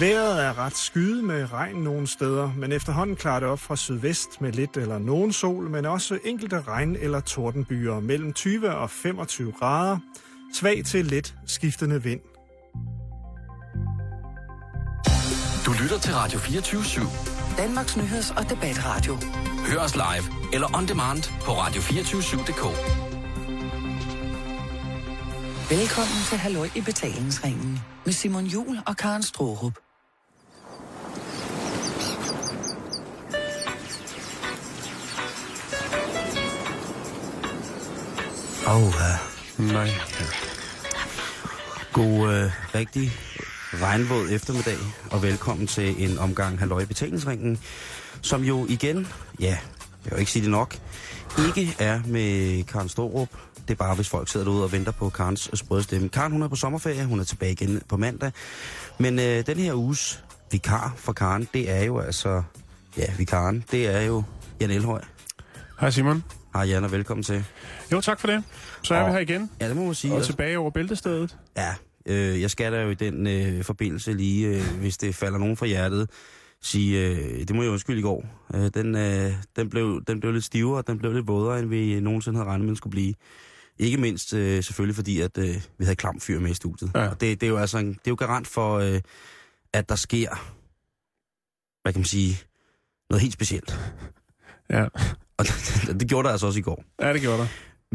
Vejret er ret skyde med regn nogle steder, men efterhånden klarer det op fra sydvest med lidt eller nogen sol, men også enkelte regn- eller tordenbyer mellem 20 og 25 grader. Svag til let skiftende vind. Du lytter til Radio 24 /7. Danmarks nyheds- og debatradio. Hør os live eller on demand på radio247.dk. Velkommen til Halløj i betalingsringen med Simon Jul og Karen Strohrup. Åh, oh, uh, Nej. god øh, rigtig regnvåd eftermiddag, og velkommen til en omgang Halløj i betalingsringen, som jo igen, ja, jeg vil ikke sige det nok, ikke er med Karen Storup. Det er bare, hvis folk sidder derude og venter på Karens sprøde stemme. Karen, hun er på sommerferie, hun er tilbage igen på mandag. Men øh, den her uges vikar for Karen, det er jo altså, ja, vikaren, det er jo Jan Elhøj. Hej Simon. Hej Jan, og velkommen til. Jo, tak for det. Så er Og- vi her igen. Ja, det må man sige. Og tilbage over bæltestedet. Ja, øh, jeg skal da jo i den øh, forbindelse lige, øh, hvis det falder nogen fra hjertet, sige, øh, det må jeg undskylde i går. Øh, den, øh, den, blev, den blev lidt stivere, den blev lidt vådere, end vi nogensinde havde regnet med, den skulle blive. Ikke mindst øh, selvfølgelig fordi, at øh, vi havde klam fyr med i studiet. Ja. Og det, det, er jo altså en, det er jo garant for, øh, at der sker, hvad kan man sige, noget helt specielt. Ja. Og det, det gjorde der altså også i går. ja, det gjorde der.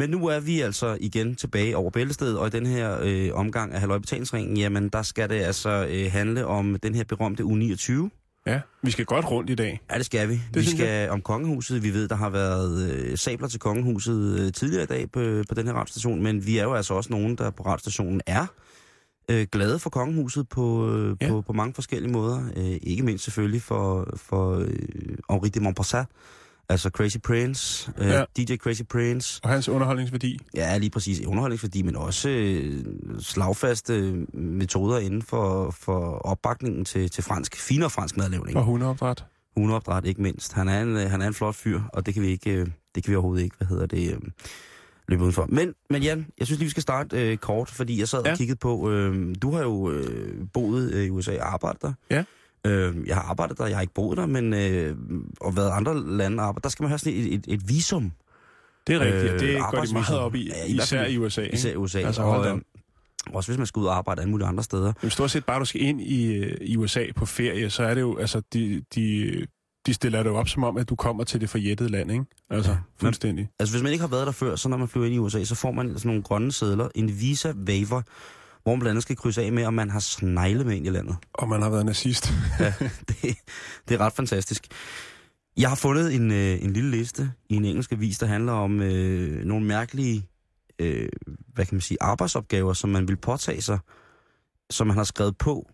Men nu er vi altså igen tilbage over bæltestedet, og i den her øh, omgang af halvøjbetalingsringen, jamen der skal det altså øh, handle om den her berømte U29. Ja, vi skal godt rundt i dag. Ja, det skal vi. Det vi skal om kongehuset. Vi ved, der har været øh, sabler til kongehuset øh, tidligere i dag på, på den her radiostation, men vi er jo altså også nogen, der på radiostationen er øh, glade for kongehuset på, øh, ja. på, på mange forskellige måder. Øh, ikke mindst selvfølgelig for, for øh, Henri de Montpassat, altså Crazy Prince, øh, Ja. DJ Crazy Prince, Og hans underholdningsværdi. Ja, lige præcis underholdningsværdi, men også øh, slagfaste metoder inden for, for opbakningen til, til fransk, finere fransk madlavning. Og hundeopdræt. Hundeopdræt ikke mindst. Han er, en, øh, han er en flot fyr, og det kan vi ikke, øh, det kan vi overhovedet ikke, hvad hedder det, øh, løbe udenfor. Men, men Jan, jeg synes lige, vi skal starte øh, kort, fordi jeg sad. Ja. og kiggede på, øh, du har jo øh, boet øh, i USA og arbejdet der. Ja. Øh, jeg har arbejdet der, jeg har ikke boet der, men øh, og været andre lande arbejde. Der skal man have sådan et, et, et visum, Det er rigtigt. Øh, det går de meget op i, Ja, i især i USA. Ikke? især i USA. Altså, og, øh, også hvis man skal ud og arbejde alle mulige andre steder. Jamen, stort set bare, du skal ind i, øh, i USA på ferie, så er det jo, altså, de, de, de stiller det jo op som om, at du kommer til det forjættede land, ikke? Altså, Ja. fuldstændig. Altså hvis man ikke har været der før, så når man flyver ind i USA, så får man sådan nogle grønne sædler, en visa waiver, hvor man blandt andet skal krydse af med, om man har snegle med ind i landet. Og man har været nazist. Ja, det, det er ret fantastisk. Jeg har fundet en, øh, en lille liste i en engelsk avis, der handler om øh, nogle mærkelige, øh, hvad kan man sige, arbejdsopgaver, som man vil påtage sig, som man har skrevet på,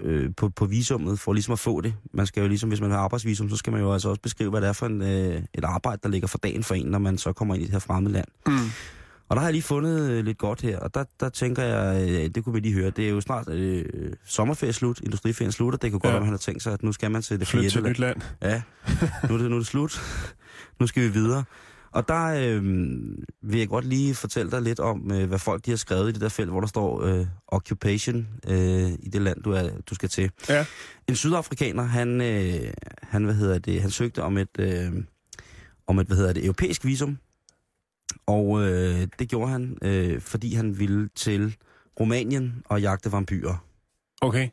øh, på, på visummet, for ligesom at få det. Man skal jo ligesom, hvis man har arbejdsvisum, så skal man jo altså også beskrive, hvad det er for en, øh, et arbejde, der ligger for dagen for en, når man så kommer ind i det her fremmede land. Mm. Og der har jeg lige fundet øh, lidt godt her, og der, der tænker jeg, øh, det kunne vi lige høre, det er jo snart øh, sommerferie slut, industriferien slutter, det kunne godt Ja. være, man har tænkt sig, at nu skal man til det Flyt til nyt land. Ja, nu er det, nu er det slut. Nu skal vi videre. Og der øh, vil jeg godt lige fortælle dig lidt om, øh, hvad folk de har skrevet i det der felt, hvor der står øh, occupation øh, i det land, du, er, du skal til. Ja. En sydafrikaner, han, øh, han, hvad hedder det, han søgte om et, øh, om et, hvad hedder det, europæisk visum. Og øh, det gjorde han, øh, fordi han ville til Rumænien og jagte vampyrer. Okay.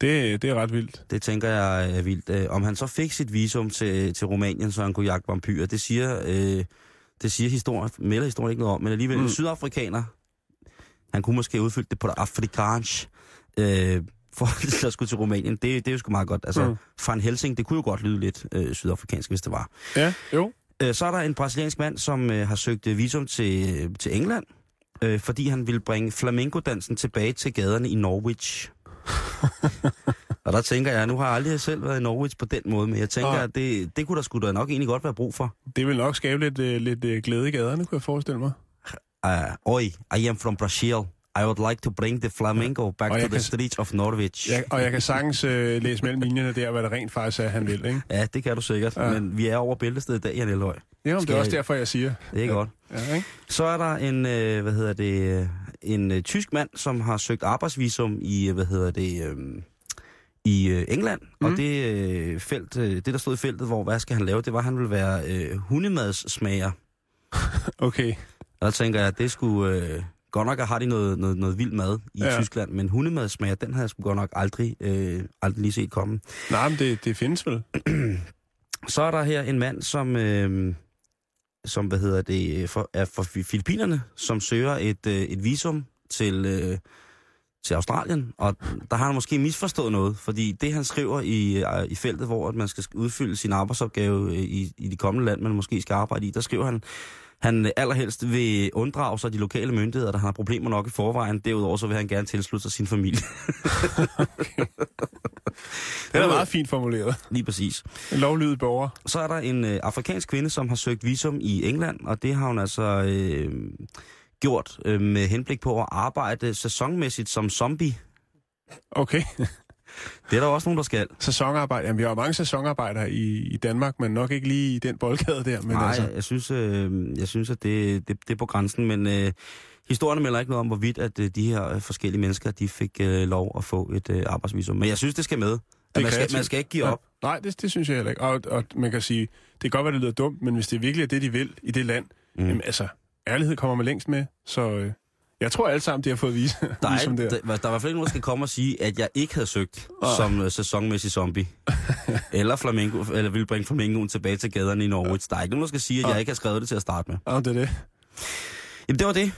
Det, det er ret vildt. Det tænker jeg er vildt. Øh, Om han så fik sit visum til, til Rumænien, så han kunne jagte vampyrer, det siger, øh, det siger historien, melder historien ikke noget om, men alligevel mm. En sydafrikaner, han kunne måske udfylde det på det afrikansk, øh, for at skulle til Rumænien. Det, det er jo sgu meget godt. Altså, mm. Van Helsing, det kunne jo godt lyde lidt øh, sydafrikansk, hvis det var. Ja, jo. Øh, så er der en brasiliansk mand, som øh, har søgt øh, visum til, til England, øh, fordi han vil bringe flamenco-dansen tilbage til gaderne i Norwich. og der tænker jeg, nu har jeg aldrig selv været i Norwich på den måde, men jeg tænker, at det, det kunne der sgu da nok egentlig godt være brug for. Det vil nok skabe lidt, øh, lidt øh, glæde i gaderne, kunne jeg forestille mig. Uh, oi, I am from Brazil. I would like to bring the flamenco back to the kan- streets of Norwich. Ja, og jeg kan sagtens øh, læse mellem linjerne der, hvad det rent faktisk er, han vil, ikke? Ja, det kan du sikkert, Ja. men vi er over bæltestedet i dag, Jan Elhøj. Ja, men det er også derfor, jeg siger. Det er Ja. godt. Ja, ikke? Så er der en, øh, hvad hedder det, øh, en øh, tysk mand, som har søgt arbejdsvisum i, øh, hvad hedder det, øh, i øh, England, mm. og Mhm. det, øh, felt, øh, det, der stod i feltet, hvor hvad skal han lave, det var, at han ville være øh, hundemadssmager. Okay. Og der tænker jeg, at det skulle... Øh, godt nok har de noget, noget, noget vild mad i Ja. Tyskland, men hundemadsmager, den har jeg sgu godt nok aldrig, øh, aldrig lige set komme. Nej, men det, det findes vel. Så er der her en mand, som, øh, som hvad hedder det, for, er fra Fi- Filippinerne, som søger et, øh, et visum til, øh, til Australien. Og der har han måske misforstået noget, fordi det han skriver i, øh, i feltet, hvor at man skal udfylde sin arbejdsopgave øh, i, i de kommende land, man måske skal arbejde i, der skriver han, han allerhelst vil unddrage sig de lokale myndigheder, der har problemer nok i forvejen. Derudover så vil han gerne tilslutte sig sin familie. Det er meget fint formuleret. Lige præcis. En lovlydig borger. Så er der en øh, afrikansk kvinde, som har søgt visum i England, og det har hun altså øh, gjort øh, med henblik på at arbejde sæsonmæssigt som zombie. Okay. Det er der også nogen, der skal. Sæsonarbejde. Jamen, vi har mange sæsonarbejdere i, i Danmark, men nok ikke lige i den boldgade der. Men Nej, altså, jeg synes, øh, jeg synes at det, det, det er på grænsen, men øh, historien melder ikke noget om, hvorvidt at øh, de her øh, forskellige mennesker, de fik øh, lov at få et øh, arbejdsvisum. Men jeg synes, det skal med. Er man, skal, man skal ikke give op. Ja. Nej, det, det synes jeg heller ikke. Og, og man kan sige, det kan godt være, det lyder dumt, men hvis det virkelig er det, de vil i det land. Mm. jamen altså, ærlighed kommer man længst med. Så øh, jeg tror alle sammen, de har fået vise. Der er, ligesom ikke, der. der, der er i hvert fald ikke nogen, der skal komme og sige, at jeg ikke havde søgt Nej. som uh, sæsonmæssig zombie. eller, flamingo, eller ville bringe flamingoen tilbage til gaderne i Norwich. Der er ikke nogen, der skal sige, at jeg ikke har skrevet det til at starte med. Ja, det er det. Jamen, det var det.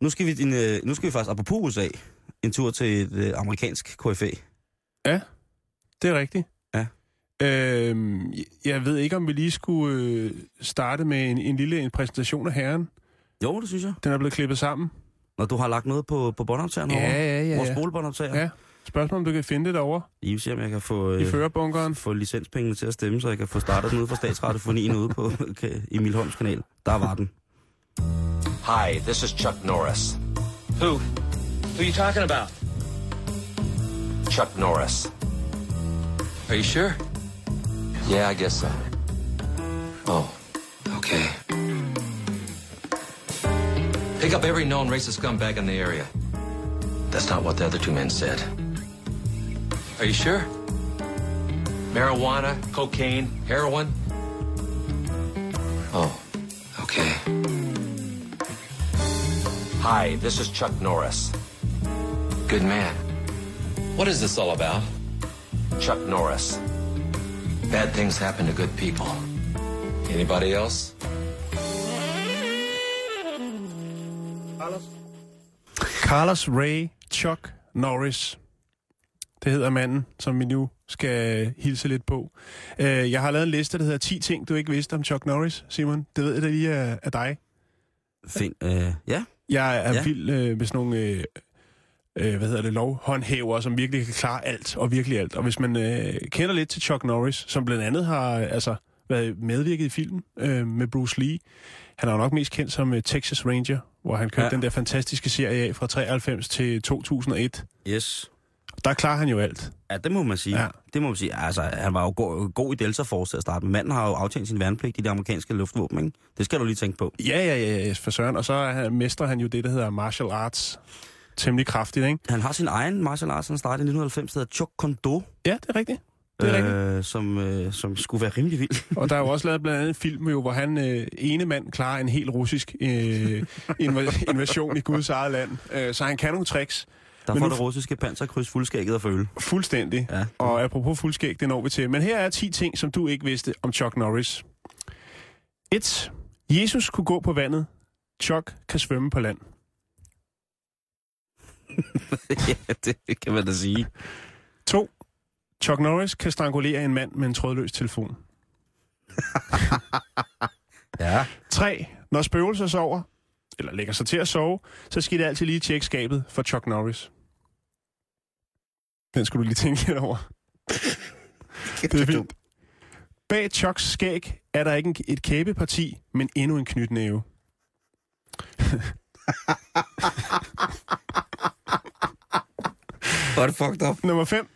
Nu skal vi, en, øh, nu skal vi faktisk, apropos USA, en tur til et øh, amerikansk KFA. Det er rigtigt. Ja. Øhm, jeg ved ikke, om vi lige skulle øh, starte med en, en lille en præsentation af herren. Jo, det synes jeg. Den er blevet klippet sammen. Når du har lagt noget på, på båndoptageren Ja, over. ja, ja, Vores ja. spolebåndoptager. Ja. Spørgsmål, om du kan finde det derovre I vil se, om jeg kan få, øh. i øh, førerbunkeren. få licenspengene til at stemme, så jeg kan få startet den ude fra statsradiofonien ude på okay, Emil Holms kanal. Der var den. Hi, this is Chuck Norris. Who? Who are you talking about? Chuck Norris. Are you sure? Yeah, I guess so. Oh, okay. Pick up every known racist scumbag in the area. That's not what the other two men said. Are you sure? Marijuana, cocaine, heroin. Oh, okay. Hi, this is Chuck Norris. Good man. What is this all about? Chuck Norris. Bad things happen to good people. Anybody else? Carlos Ray Chuck Norris. Det hedder manden, som vi nu skal hilse lidt på. Øh, Jeg har lavet en liste, der hedder 10 ting, du ikke vidste om Chuck Norris, Simon. Det ved jeg da lige af, af dig. Find, øh, ja, Jeg er ja. Vild øh, med sådan nogle, øh, øh, hvad hedder det, lovhåndhæver, som virkelig kan klare alt, og virkelig alt. Og hvis man øh, kender lidt til Chuck Norris, som blandt andet har altså, været medvirket i filmen øh, med Bruce Lee. Han er jo nok mest kendt som øh, Texas Ranger, hvor han kørte ja. Den der fantastiske serie af fra 93 til 2001. yes. Der klarer han jo alt. Ja, det må man sige. Ja. Det må man sige. Altså, han var jo god, god i Delta Force til at starte med. Manden har jo aftjent sin værnepligt i det amerikanske luftvåben, ikke? Det skal du lige tænke på. Ja, ja, ja, ja, for søren. Og så han, mestrer han jo det, der hedder martial arts. Temmelig kraftigt, ikke? Han har sin egen martial arts, han startede i 1990, der hedder Chok Kondo, Ja, det er rigtigt. Øh, som, øh, som skulle være rimelig vild. Og der er jo også lavet blandt andet en film, jo, hvor han øh, ene mand klarer en helt russisk øh, inv- invasion i Guds eget land. Øh, så han kan nogle tricks. Der får nu- det russiske panserkryds fuldskægget at føle. Fuldstændig. Ja. Og apropos fuldskæg, det når vi til. Men her er 10 ting, som du ikke vidste om Chuck Norris. 1. Jesus kunne gå på vandet. Chuck kan svømme på land. ja, det kan man da sige. 2. Chuck Norris kan strangulere en mand med en trådløs telefon. Ja. 3. Når spøgelser sover, eller lægger sig til at sove, så skal det altid lige tjekke skabet for Chuck Norris. Den skulle du lige tænke lidt over. Det er fint. Bag Chucks skæg er der ikke et kæbeparti, men endnu en knytnæve. Hvor er det fucked up. Nummer 5.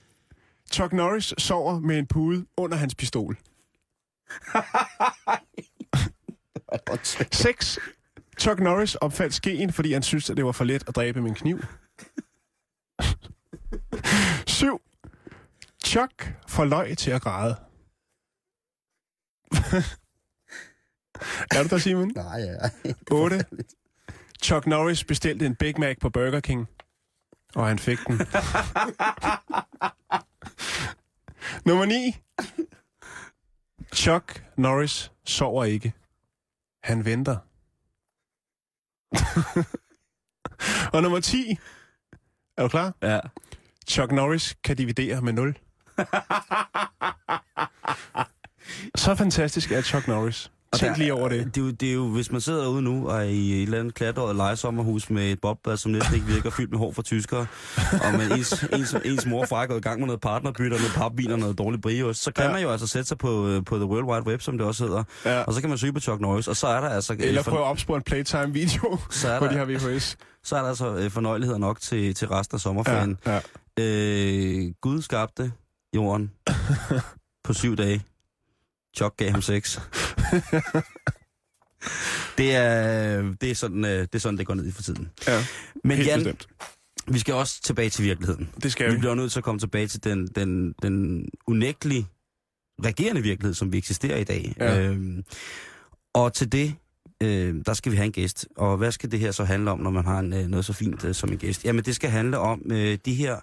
Chuck Norris sover med en pude under hans pistol. 6. Chuck Norris opfandt skeen, fordi han syntes, at det var for let at dræbe med en kniv. 7. Chuck får løg til at græde. er du der, Simon? Nej, ja. 8. Chuck Norris bestilte en Big Mac på Burger King, og han fik den. Nummer 9. Chuck Norris sover ikke. Han venter. og nummer 10. Er du klar? ja. Chuck Norris kan dividere med 0. Så fantastisk er Chuck Norris. Tænk lige over det. Det er, jo, det er jo, hvis man sidder ude nu og er i et eller andet klatret lejesommerhus med et bobbad, som næsten ikke virker, fyldt med hår fra tyskere, og med ens, ens, ens mor og far er gået i gang med noget partnerbytte og noget papvin og noget dårligt briost, så kan Ja. man jo altså sætte sig på, øh, på The World Wide Web, som det også hedder, Ja. og så kan man søge på Chuck Norris, og så er der altså... øh, Eller prøve at opspore en Playtime-video, Så er der- de har VHS. så er der altså øh, fornøjeligheder nok til, til resten af sommerferien. ja. Øh, Gud skabte jorden på syv dage. Chuck gav ham seks. det, er, det, er sådan, øh, det er sådan, det går ned i for tiden. ja. Men Helt Jan, bestemt. vi skal også tilbage til virkeligheden. Det skal Vi vi. bliver nødt til at komme tilbage til den, den, den unægtelige regerende virkelighed, som vi eksisterer i dag. Ja. Øhm, og til det, øh, der skal vi have en gæst. Og hvad skal det her så handle om, når man har en, øh, noget så fint øh, som en gæst? Jamen, det skal handle om øh, de her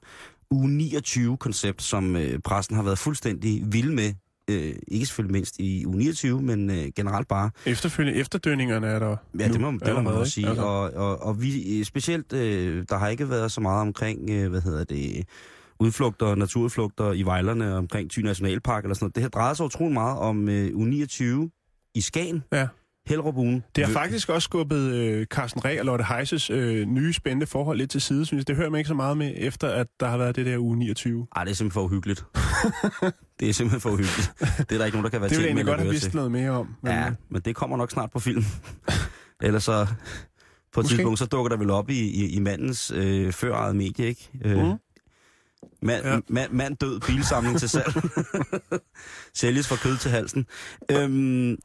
uge 29-koncept, som øh, pressen har været fuldstændig vild med. Øh, ikke selvfølgelig mindst i uge 29, men øh, generelt bare. Efterfølgende efterdønningerne er der Ja, det må, det må man også sige. Altså, Og, og, og vi, øh, specielt, øh, der har ikke været så meget omkring, øh, hvad hedder det, udflugter, naturudflugter i Vejlerne omkring Thy Nationalpark eller sådan noget. Det her drejer sig utrolig meget om øh, u 29 i Skagen, Ja. Hellerup ugen. Det har faktisk også skubbet øh, Carsten Reh og Lotte Heises øh, nye spændende forhold lidt til side, synes jeg. Det hører man ikke så meget med, efter at der har været det der uge 29. Ej, det er simpelthen for uhyggeligt. det er simpelthen for uhyggeligt. Det er der ikke nogen, der kan være Det ville tjent jeg med egentlig at godt have vidst til. noget mere om. Men, Ja, men det kommer nok snart på film. Ellers så... På et Måske. tidspunkt, så dukker der vel op i, i, i mandens øh, førejede medie, ikke? Øh, Mhm. mand, Ja. mand, mand død, bilsamling til salg. Sælges for kød til halsen. Øhm,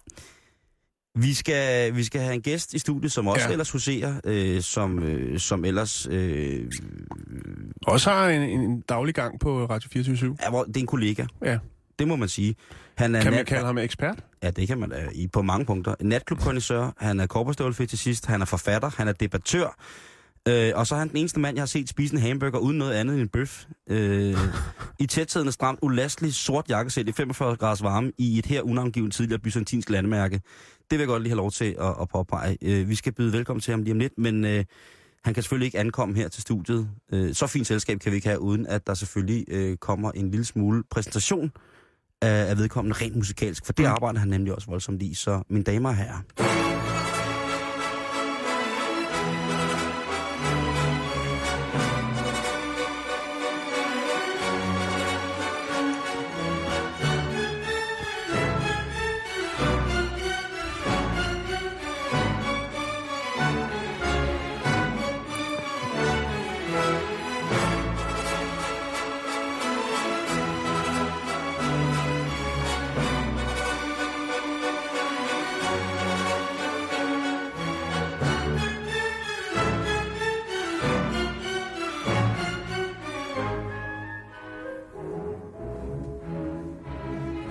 vi skal, vi skal have en gæst i studiet, som også Ja. ja. ellers huserer, øh, som, øh, som ellers... Øh, Også har en, en daglig gang på Radio 24 er, hvor- det er en kollega. Ja. Det må man sige. Han er Kan man nat- kalde ham ekspert? Ja, det kan man da i på mange punkter. Natklubkondisseur, han er korporstøvlefetishist, han er forfatter, han er debattør, øh, og så er han den eneste mand, jeg har set spise en hamburger uden noget andet end en bøf. Øh, I tætsiddende stramt, ulastelig sort jakkesæt i 45 graders varme i et her unavngivet tidligere byzantinsk landmærke. Det vil jeg godt lige have lov til at, at påpege. Øh, vi skal byde velkommen til ham lige om lidt, men øh, han kan selvfølgelig ikke ankomme her til studiet. Øh, så fint selskab kan vi ikke have, uden at der selvfølgelig øh, kommer en lille smule præsentation af, af vedkommende rent musikalsk, for det Mm. arbejder han nemlig også voldsomt i. Så mine damer og herrer,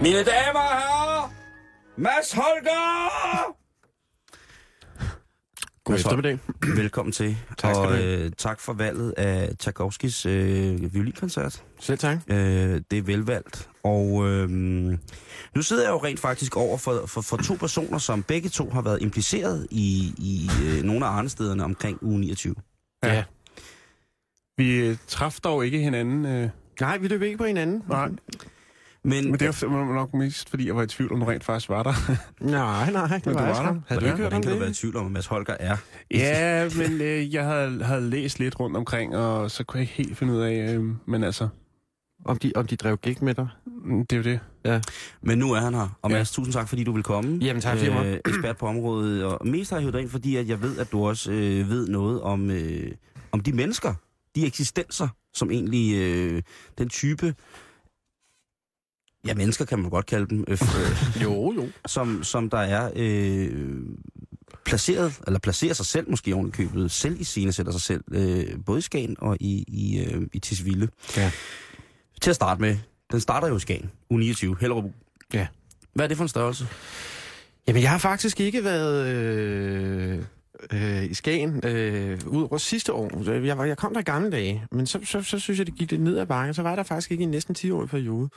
Mine damer og herrer, Mads Holger! God eftermiddag. Velkommen til. Tak skal og, du have. øh, tak for valget af Tchaikovskis øh, violinkoncert. Selv tak. Øh, det er velvalgt. Og øh, nu sidder jeg jo rent faktisk over for, for, for to personer, som begge to har været impliceret i, i øh, nogle af arnestederne omkring uge 29. Ja. Ja. Vi øh, traf dog ikke hinanden. Øh, Nej, vi løb ikke på hinanden. nej, Men, men det var nok mest, fordi jeg var i tvivl, om du rent faktisk var der. Nej, nej, det Men var var der. Havde du ikke hørt om kan du være i det? tvivl om, at Mads Holger er? ja, men øh, jeg havde, havde læst lidt rundt omkring, og så kunne jeg ikke helt finde ud af, øh, men altså, Om de, om de drev gik med dig? mm, det er jo det. Men nu er han her. Og Ja. Mads, tusind tak, fordi du vil komme. Jamen, tak, jeg måtte. ekspert på området. Og mest har jeg dig ind, fordi at jeg ved, at du også øh, ved noget om, øh, om de mennesker, de eksistenser, som egentlig øh, den type... Ja, mennesker kan man godt kalde dem. Øh, øh, Jo, jo. som, som der er øh, placeret, eller placerer sig selv måske oven i købet, selv i scene sætter sig selv, øh, både i Skagen og i, i, øh, i Tisvilde. Ja. Til at starte med, den starter jo i Skagen, U29, Hellerup. Ja. Hvad er det for en størrelse? Jamen, jeg har faktisk ikke været øh, øh, i Skagen øh, ud over sidste år. Jeg, var, jeg kom der i gamle dage, men så, så, så synes jeg, det gik lidt ned ad bakken. Så var der faktisk ikke i næsten 10 år i periode.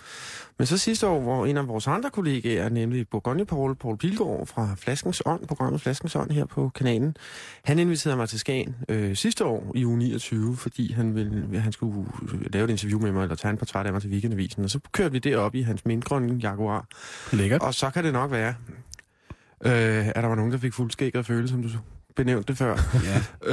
Men så sidste år, hvor en af vores andre kollegaer, nemlig Bourgogne Paul, Paul Pilgaard fra Flaskens Ånd, programmet Flaskens Ånd her på kanalen, han inviterede mig til Skagen øh, sidste år i uge 29, fordi han, ville, han skulle lave et interview med mig, eller tage en portræt af mig til weekendavisen. Og så kørte vi derop i hans mindgrønne Jaguar. Lækkert. Og så kan det nok være, øh, at der var nogen, der fik fuldskæg og føle, som du benævnte det før. Ja.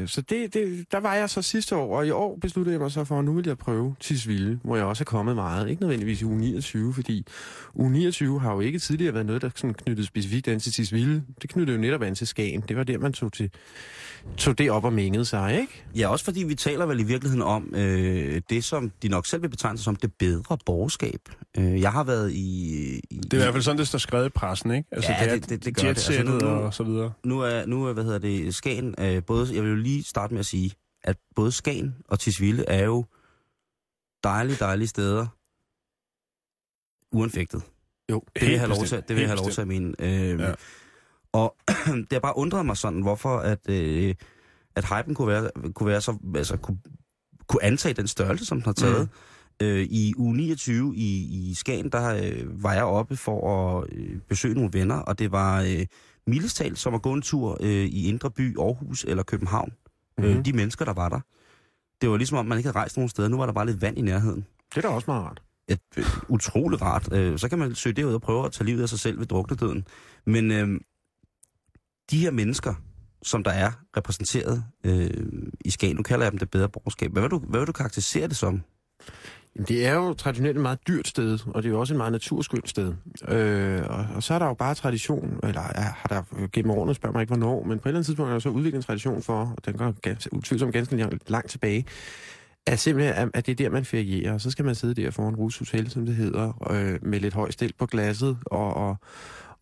øh, så det, det, der var jeg så sidste år, og i år besluttede jeg mig så for, at nu vil jeg prøve Tisvilde, hvor jeg også er kommet meget. Ikke nødvendigvis i uge 29, fordi uge 29 har jo ikke tidligere været noget, der sådan knyttede specifikt an til Tisvilde. Det knyttede jo netop an til Skagen. Det var der, man tog, til, tog det op og mængede sig, ikke? Ja, også fordi vi taler vel i virkeligheden om øh, det, som de nok selv vil betegne sig som det bedre borgerskab. Øh, jeg har været i... i Det er i hvert fald sådan, det står skrevet i pressen, ikke? Altså, Ja, det, er det- det- det gør det. Altså, nu- og så videre. Nu er, nu er hvad hedder det, Skagen, øh, både, jeg vil jo lige starte med at sige, at både Skagen og Tisvilde er jo dejlige, dejlige steder, uanfægtet. Jo. Det vil jeg have lov til, det vil jeg have Helt lov til at mene. Øh, ja. Og det har bare undret mig sådan, hvorfor at, øh, at hypen kunne være, kunne være så, altså kunne, kunne antage den størrelse, som den har taget. Mm. Øh, I uge 29 i, i Skagen, der øh, var jeg oppe for at øh, besøge nogle venner, og det var øh, mildest talt som at gå en tur øh, i Indre By, Aarhus eller København. Mm-hmm. Øh, de mennesker, der var der. Det var ligesom om, man ikke havde rejst nogen steder. Nu var der bare lidt vand i nærheden. Det er da også meget rart. Et, øh, utroligt rart. Øh, så kan man søge det ud og prøve at tage livet af sig selv ved druknedøden. Men øh, de her mennesker, som der er repræsenteret øh, i Skagen, nu kalder jeg dem det bedre borgerskab. Hvad vil du, hvad vil du karakterisere det som? Det er jo traditionelt et meget dyrt sted, og det er jo også et meget naturskønt sted. Øh, og, og så er der jo bare tradition, eller ja, har der øh, gennem årene, spørger mig ikke hvornår, men på et eller andet tidspunkt er der så udviklet en tradition for, og den går ganske, utvivlsomt ganske langt, langt tilbage, at simpelthen, at, at det er der, man ferierer, og så skal man sidde der foran Rus Hotel, som det hedder, øh, med lidt høj stil på glasset, og, og,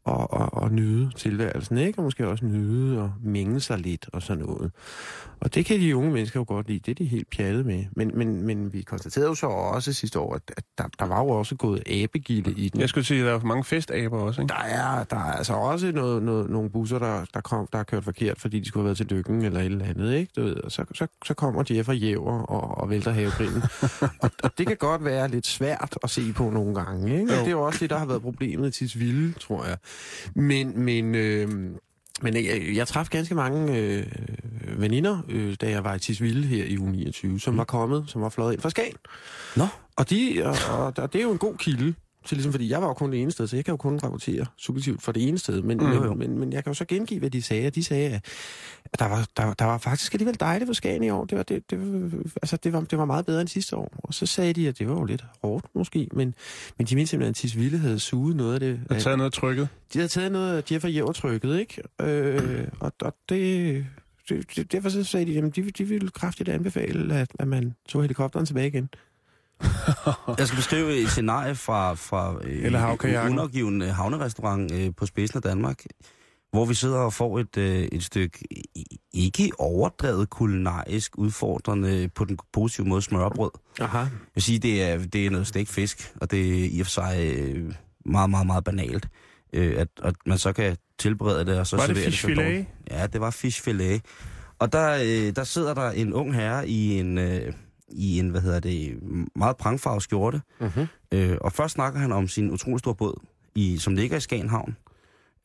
og, og, og nyde tilværelsen, ikke? Og måske også nyde og mænge sig lidt og sådan noget. Og det kan de unge mennesker jo godt lide. Det er de helt pjattet med. Men, men, men vi konstaterede jo så også sidste år, at, at der, der var jo også gået abegilde i den. Jeg skulle sige, at der er mange festaber også, ikke? Der er, der er altså også noget, noget, nogle busser, der, der, kom, der er kørt forkert, fordi de skulle have været til lykken eller et eller andet, ikke? Du ved, og så, så, så kommer Jeff og jæver og, og vælter havegrillen. og, og, det kan godt være lidt svært at se på nogle gange, ikke? Og det er jo også det, der har været problemet til Tisvilde, tror jeg. Men, men, øh, men jeg, jeg traf ganske mange øh, veninder, øh, da jeg var i Tisvilde her i uge 29, som var kommet, som var fløjet ind fra Skagen. Nå, Og, de, og, og, og det er jo en god kilde, til ligesom, fordi jeg var jo kun det ene sted, så jeg kan jo kun rapportere subjektivt for det ene sted. Men, Mm. Jo, men, men, jeg kan jo så gengive, hvad de sagde. De sagde, at der var, der, der var faktisk alligevel dejligt for Skagen i år. Det var, det, det, altså, det, var, det var meget bedre end sidste år. Og så sagde de, at det var jo lidt hårdt måske, men, men de mente simpelthen, at Tisvilde havde suget noget af det. Jeg har taget noget af trykket. De havde taget noget af Jeff og Jæver trykket, ikke? Øh, og, og det, det, det, derfor så sagde de, at de, de ville kraftigt anbefale, at, at man tog helikopteren tilbage igen. Jeg skal beskrive et scenarie fra, fra øh, Eller en undergiven øh, havnerestaurant øh, på spidsen af Danmark, hvor vi sidder og får et, øh, et stykke ikke overdrevet kulinarisk udfordrende på den positive måde smørbrød. Aha. Jeg vil sige, det er, det er noget stegt fisk, og det er i og for sig øh, meget, meget, meget banalt, øh, at, at man så kan tilberede det, og så Var det servere fish som filet? dårligt. Ja, det var fish filet. Og der, øh, der sidder der en ung herre i en, øh, i en hvad hedder det, meget prangfarvet skjorte, Mm-hmm. øh, og først snakker han om sin utrolig store båd, i, som ligger i Skagenhavn.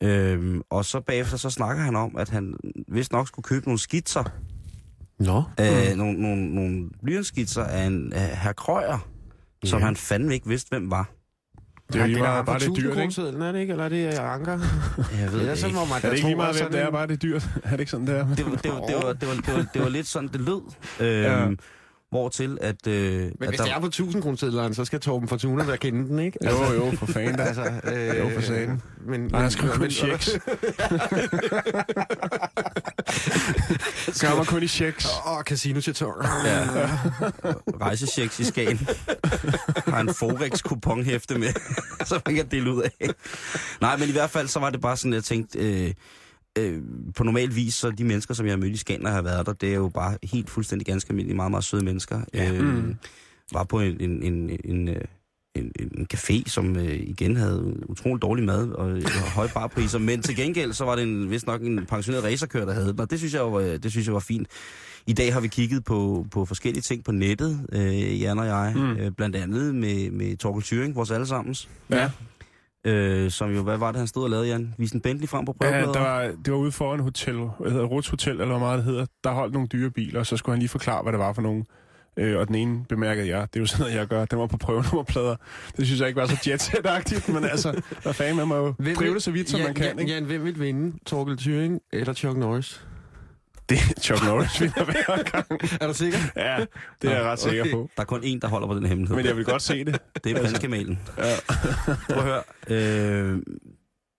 Øhm, og så bagefter så snakker han om, at han vist nok skulle købe nogle skitser, Nå. øh, nogle, nogle, nogle blyantskitser af en af herr Krøyer, som Ja. han fandme ikke vidste, hvem var. Det er jo meget, bare det dyrt, ikke? kronesedlen, er det ikke? Eller er det Anker? Jeg ved Ellers det så ikke. må man Er det ikke lige meget, hvem sådan det er, bare det er dyrt? Er det ikke sådan, det er? Det var, det, var, det, var, det, var, det, var, det, var, det var lidt sådan, det lød. Øhm, Ja. Hvor til, at... Øh, Men at hvis det er på 1000 kronesedleren, så skal Torben Fortuna være kende den, ikke? Jo, jo, for fanden. Altså, øh, Jo, for satan. Men, Nej, han skriver kun checks. Skal man kun i checks. Åh, casino til tår. Ja. Rejsechecks i Skagen. Har en Forex-kuponhæfte med, så man kan dele ud af. Nej, men i hvert fald, så var det bare sådan, jeg tænkte... Øh, øh, på normal vis, så de mennesker, som jeg har mødt i Skagen, har været der, det er jo bare helt fuldstændig ganske almindelige, meget, meget søde mennesker. Ja. Øh, Mm. var på en, en, en, en, øh, en, en café, som øh, igen havde utrolig dårlig mad og, og høje barpriser, men til gengæld så var det en, vist nok en pensioneret racerkører, der havde den, og det synes jeg var, det synes jeg var fint. I dag har vi kigget på, på forskellige ting på nettet, øh, Jan og jeg, mm. øh, blandt andet med, med Torkel Thuring, vores allesammens. Ja. Øh, som jo, hvad var det, han stod og lavede, Jan? Viste en Bentley frem på Ja, prøvebladet? der var, det var ude foran hotel, hvad hedder Ruts Hotel, eller hvor meget det hedder. Der holdt nogle dyre biler, og så skulle han lige forklare, hvad det var for nogle. Øh, og den ene bemærkede jeg, det er jo sådan noget, jeg gør, den var på prøvenummerplader. Det synes jeg ikke var så jetset-agtigt, men altså, hvad fanden, man må jo drive det så vidt, som Jan, man kan, Jan, ikke? Jan, hvem vil vinde? Torkel Thuring eller Chuck Norris? Det er Chuck Norris, vinder hver gang. Er du sikker? Ja, det er jeg ret sikker Okay. på. Der er kun én, der holder på den hemmelighed. Men jeg vil godt se det. Det er prinskamelen. Ja. Prøv at høre. Øh,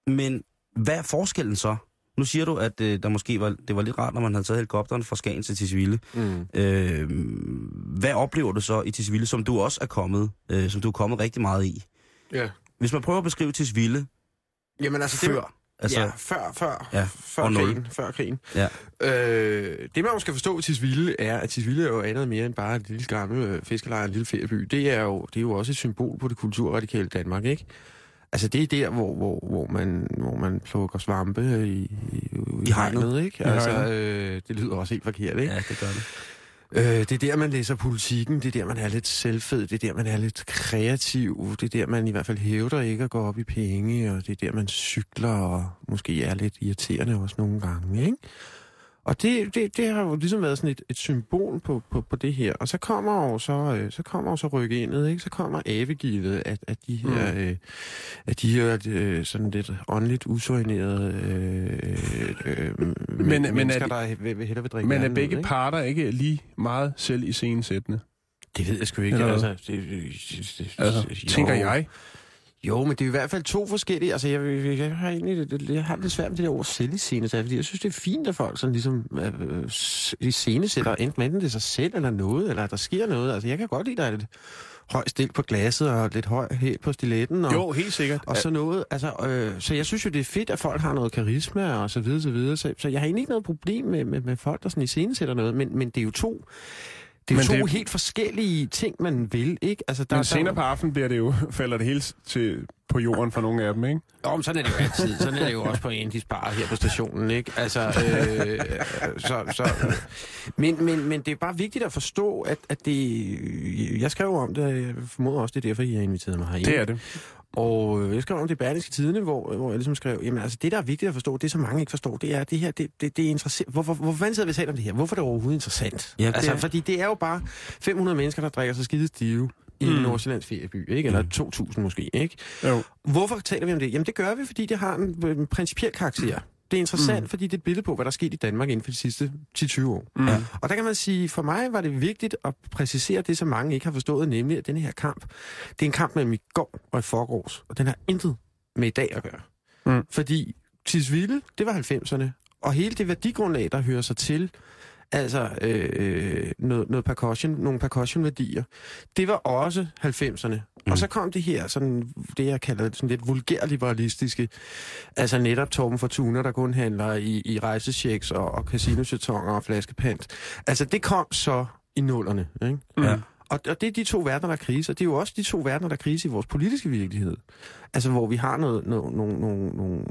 men hvad er forskellen så? Nu siger du, at øh, der måske var, det var lidt rart, når man havde taget helikopteren fra Skagen til Tisvilde. Mm. Øh, hvad oplever du så i Tisvilde, som du også er kommet, øh, som du er kommet rigtig meget i? Ja. Hvis man prøver at beskrive Tisvilde Jamen altså, det, før, altså, ja, før, før, Ja, før, krigen, før krigen. Ja. Øh, det man jo skal forstå ved Tisvilde er, at Tisvilde er jo andet mere end bare et lille gammel øh, fiskerlejr, en lille ferieby. Det er, jo, det er jo også et symbol på det kulturradikale Danmark, ikke? Altså det er der, hvor, hvor, hvor, man, hvor man plukker svampe i, i, I hegnet. ikke? I Altså, øh, det lyder også helt forkert, ikke? ja, det gør det. Øh, det er der, man læser politikken, det er der, man er lidt selvfed, det er der, man er lidt kreativ, det er der, man i hvert fald hævder ikke at gå op i penge, og det er der, man cykler og måske er lidt irriterende også nogle gange, ikke? Og det, det, det har jo ligesom været sådan et, et symbol på, på, på det her. Og så kommer jo så, øh, så kommer jo så rykke indet, ikke? Så kommer avegildet af, af de her, mm. øh, af de her øh, sådan lidt åndeligt usorinerede øh, øh, men, men er mennesker, de- der vil, vil hellere vil drikke Men er begge ikke? parter ikke lige meget selv i scenesættende? Det ved jeg sgu ikke. Eller Altså, det, det, det, Altså, jo. tænker jeg. Jo, men det er i hvert fald to forskellige... Altså, jeg, jeg, jeg har egentlig jeg har lidt svært med det der ord selviscenesæt, fordi jeg synes, det er fint, at folk sådan ligesom øh, øh, s- iscenesætter, enten enten det er sig selv eller noget, eller at der sker noget. Altså, jeg kan godt lide, at der er lidt høj stil på glasset og lidt høj hæl på stiletten. Og, Jo, helt sikkert. og så noget, altså, øh, så jeg synes jo, det er fedt, at folk har noget karisma og så videre, så videre. Så, så jeg har egentlig ikke noget problem med, med, med folk, der sådan iscenesætter noget, men, men det er jo to, det er Men to det helt forskellige ting, man vil, ikke? Altså, der, Men der, senere på aftenen bliver det jo, falder det hele til, på jorden for nogle af dem, ikke? Jo, men sådan er det jo altid. Sådan er det jo også på Andys Bar her på stationen, ikke? Altså, øh, så, så, men, men, men det er bare vigtigt at forstå, at, at det... Jeg skrev om det, og jeg formoder også, det er derfor, I har inviteret mig herind. Det er det. Og jeg skrev om det i Tidene, hvor, hvor jeg ligesom skrev, jamen altså det, der er vigtigt at forstå, det som mange ikke forstår, det er, at det her, det, det, det er interessant. Hvorfor, hvorfor fanden sidder vi og om det her? Hvorfor er det overhovedet interessant? Ja, det altså, er- fordi det er jo bare 500 mennesker, der drikker sig skide stive i mm. Nordsjællands ferieby, ikke? Eller 2.000 måske, ikke? Jo. Hvorfor taler vi om det? Jamen det gør vi, fordi det har en, en principiel karakter. Det er interessant, mm. fordi det er et billede på, hvad der er sket i Danmark inden for de sidste 10-20 år. Mm. Ja. Og der kan man sige, for mig var det vigtigt at præcisere det, som mange ikke har forstået, nemlig at denne her kamp, det er en kamp mellem i går og i forgårs, og den har intet med i dag at gøre. Mm. Fordi Tisvilde, det var 90'erne, og hele det værdigrundlag, der hører sig til, altså øh, noget, noget percussion, nogle percussion-værdier, det var også 90'erne. Mm. Og så kom det her, sådan, det jeg kalder sådan lidt vulgærliberalistiske, altså netop Torben Fortuna, der kun handler i, i rejsechecks og, og casinochetonger og flaskepant. Altså det kom så i nullerne, ikke? Ja. Og, og det er de to verdener, der er krise, og det er jo også de to verdener, der er krise i vores politiske virkelighed. Altså, hvor vi har noget, noget, nogle, nogle, nogle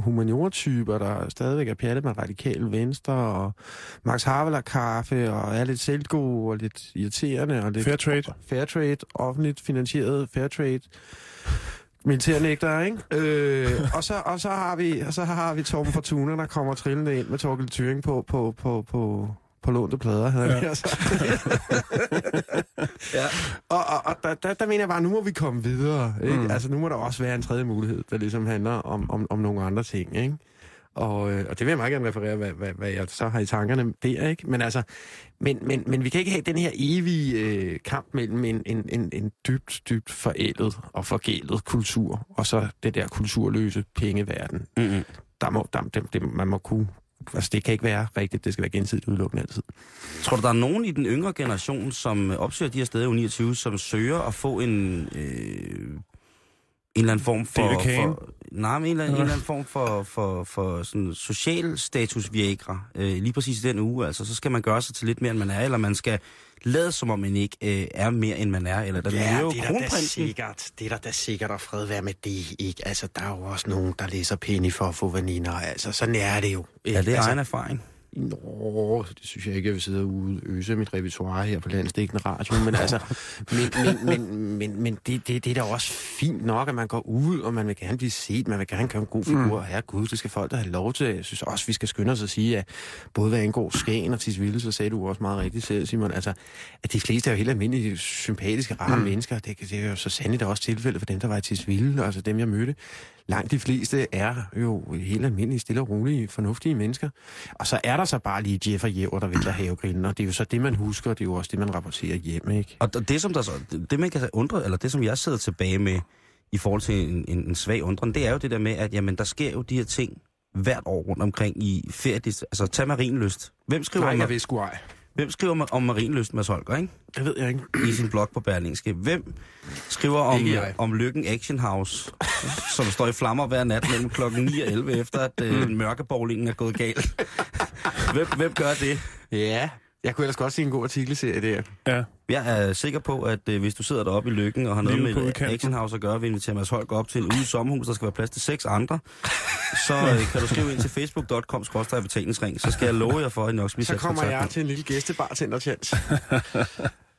humaniortyper, der stadigvæk er pjattet med radikale venstre, og Max Havelaar kaffe, og er lidt selvgode, og lidt irriterende, og lidt... Fair trade. Fair trade, offentligt finansieret fair trade. Militærnægter, ikke? Øh, og, så, og, så har vi, og så har vi Torben Fortuna, der kommer trillende ind med Torkel Thuring på, på, på, på, på lånte plader, havde jeg ja. sagt. Ja. Og, og, og der, der, der mener jeg bare, nu må vi komme videre. Ikke? Mm. Mm. Altså, nu må der også være en tredje mulighed, der ligesom handler om, om, om nogle andre ting. Ikke? Og, øh, og det vil jeg meget gerne referere, hvad, hvad, hvad jeg så har i tankerne der, ikke? Men altså, men, men, men vi kan ikke have den her evige øh, kamp mellem en, en, en, en dybt, dybt forældet og forgældet kultur, og så det der kulturløse pengeverden. Mm-hmm. Der må, der, det, det, man må kunne, altså det kan ikke være rigtigt, det skal være gensidigt udelukkende altid. Tror du, der er nogen i den yngre generation, som opsøger de her steder i 29, som søger at få en, øh, eller anden form for... Cain? for nej, men en eller, anden, en eller anden form for, for, for sådan social status Viagra. Øh, lige præcis i den uge, altså, så skal man gøre sig til lidt mere, end man er, eller man skal lade som om man ikke øh, er mere, end man er, eller der Ja, jo det er der da sikkert. Det er der da sikkert at fred være med det, ikke? Altså, der er jo også nogen, der læser penny for at få veninder. Altså, sådan er det jo. Ikke? Ja, det er altså, egen erfaring. Nå, det synes jeg ikke, jeg vil sidde og øse mit repertoire her på landstækkende radio, men altså, men, men, men, men, men det, det, det er da også fint nok, at man går ud, og man vil gerne blive set, man vil gerne gøre en god figur. Mm. Herregud, det skal folk da have lov til. Jeg synes også, vi skal skynde os at sige, at både hvad angår Skagen og Tisvilde, så sagde du også meget rigtigt selv, Simon, altså, at de fleste er jo helt almindelige, sympatiske, rare mm. mennesker. Det, det er jo så sandelig også tilfældet for dem, der var i Tisvilde, altså dem, jeg mødte. Langt de fleste er jo helt almindelige, stille og rolige, fornuftige mennesker. Og så er der så bare lige Jeff og Jæver, der vælter havegrinden, og det er jo så det, man husker, og det er jo også det, man rapporterer hjem, ikke? Og det, som der så, det, man kan undre, eller det, som jeg sidder tilbage med i forhold til en, en, en svag undren, det er jo det der med, at jamen, der sker jo de her ting hvert år rundt omkring i ferie. Altså, tag marinlyst. Hvem skriver, Nej, jeg ved sgu ej. Hvem skriver om marinlyst, Mads Holger, ikke? Det ved jeg ikke. i sin blog på Berlingske. Hvem skriver om, om Lykken Action House, som står i flammer hver nat mellem klokken 9 og 11, efter at øh, mørkebowlingen er gået galt? hvem, hvem gør det? Ja, jeg kunne ellers godt se en god artikelserie der. Ja. Jeg er sikker på, at øh, hvis du sidder deroppe i Lykken og har noget Livet med. Action House at gøre, vi inviterer Mads Holger op til en ude i sommerhus, der skal være plads til seks andre, så øh, kan du skrive ind til facebook.com betalingsring, så skal jeg love jer for, at I nok Så kommer jeg med. til en lille gæstebartender chance.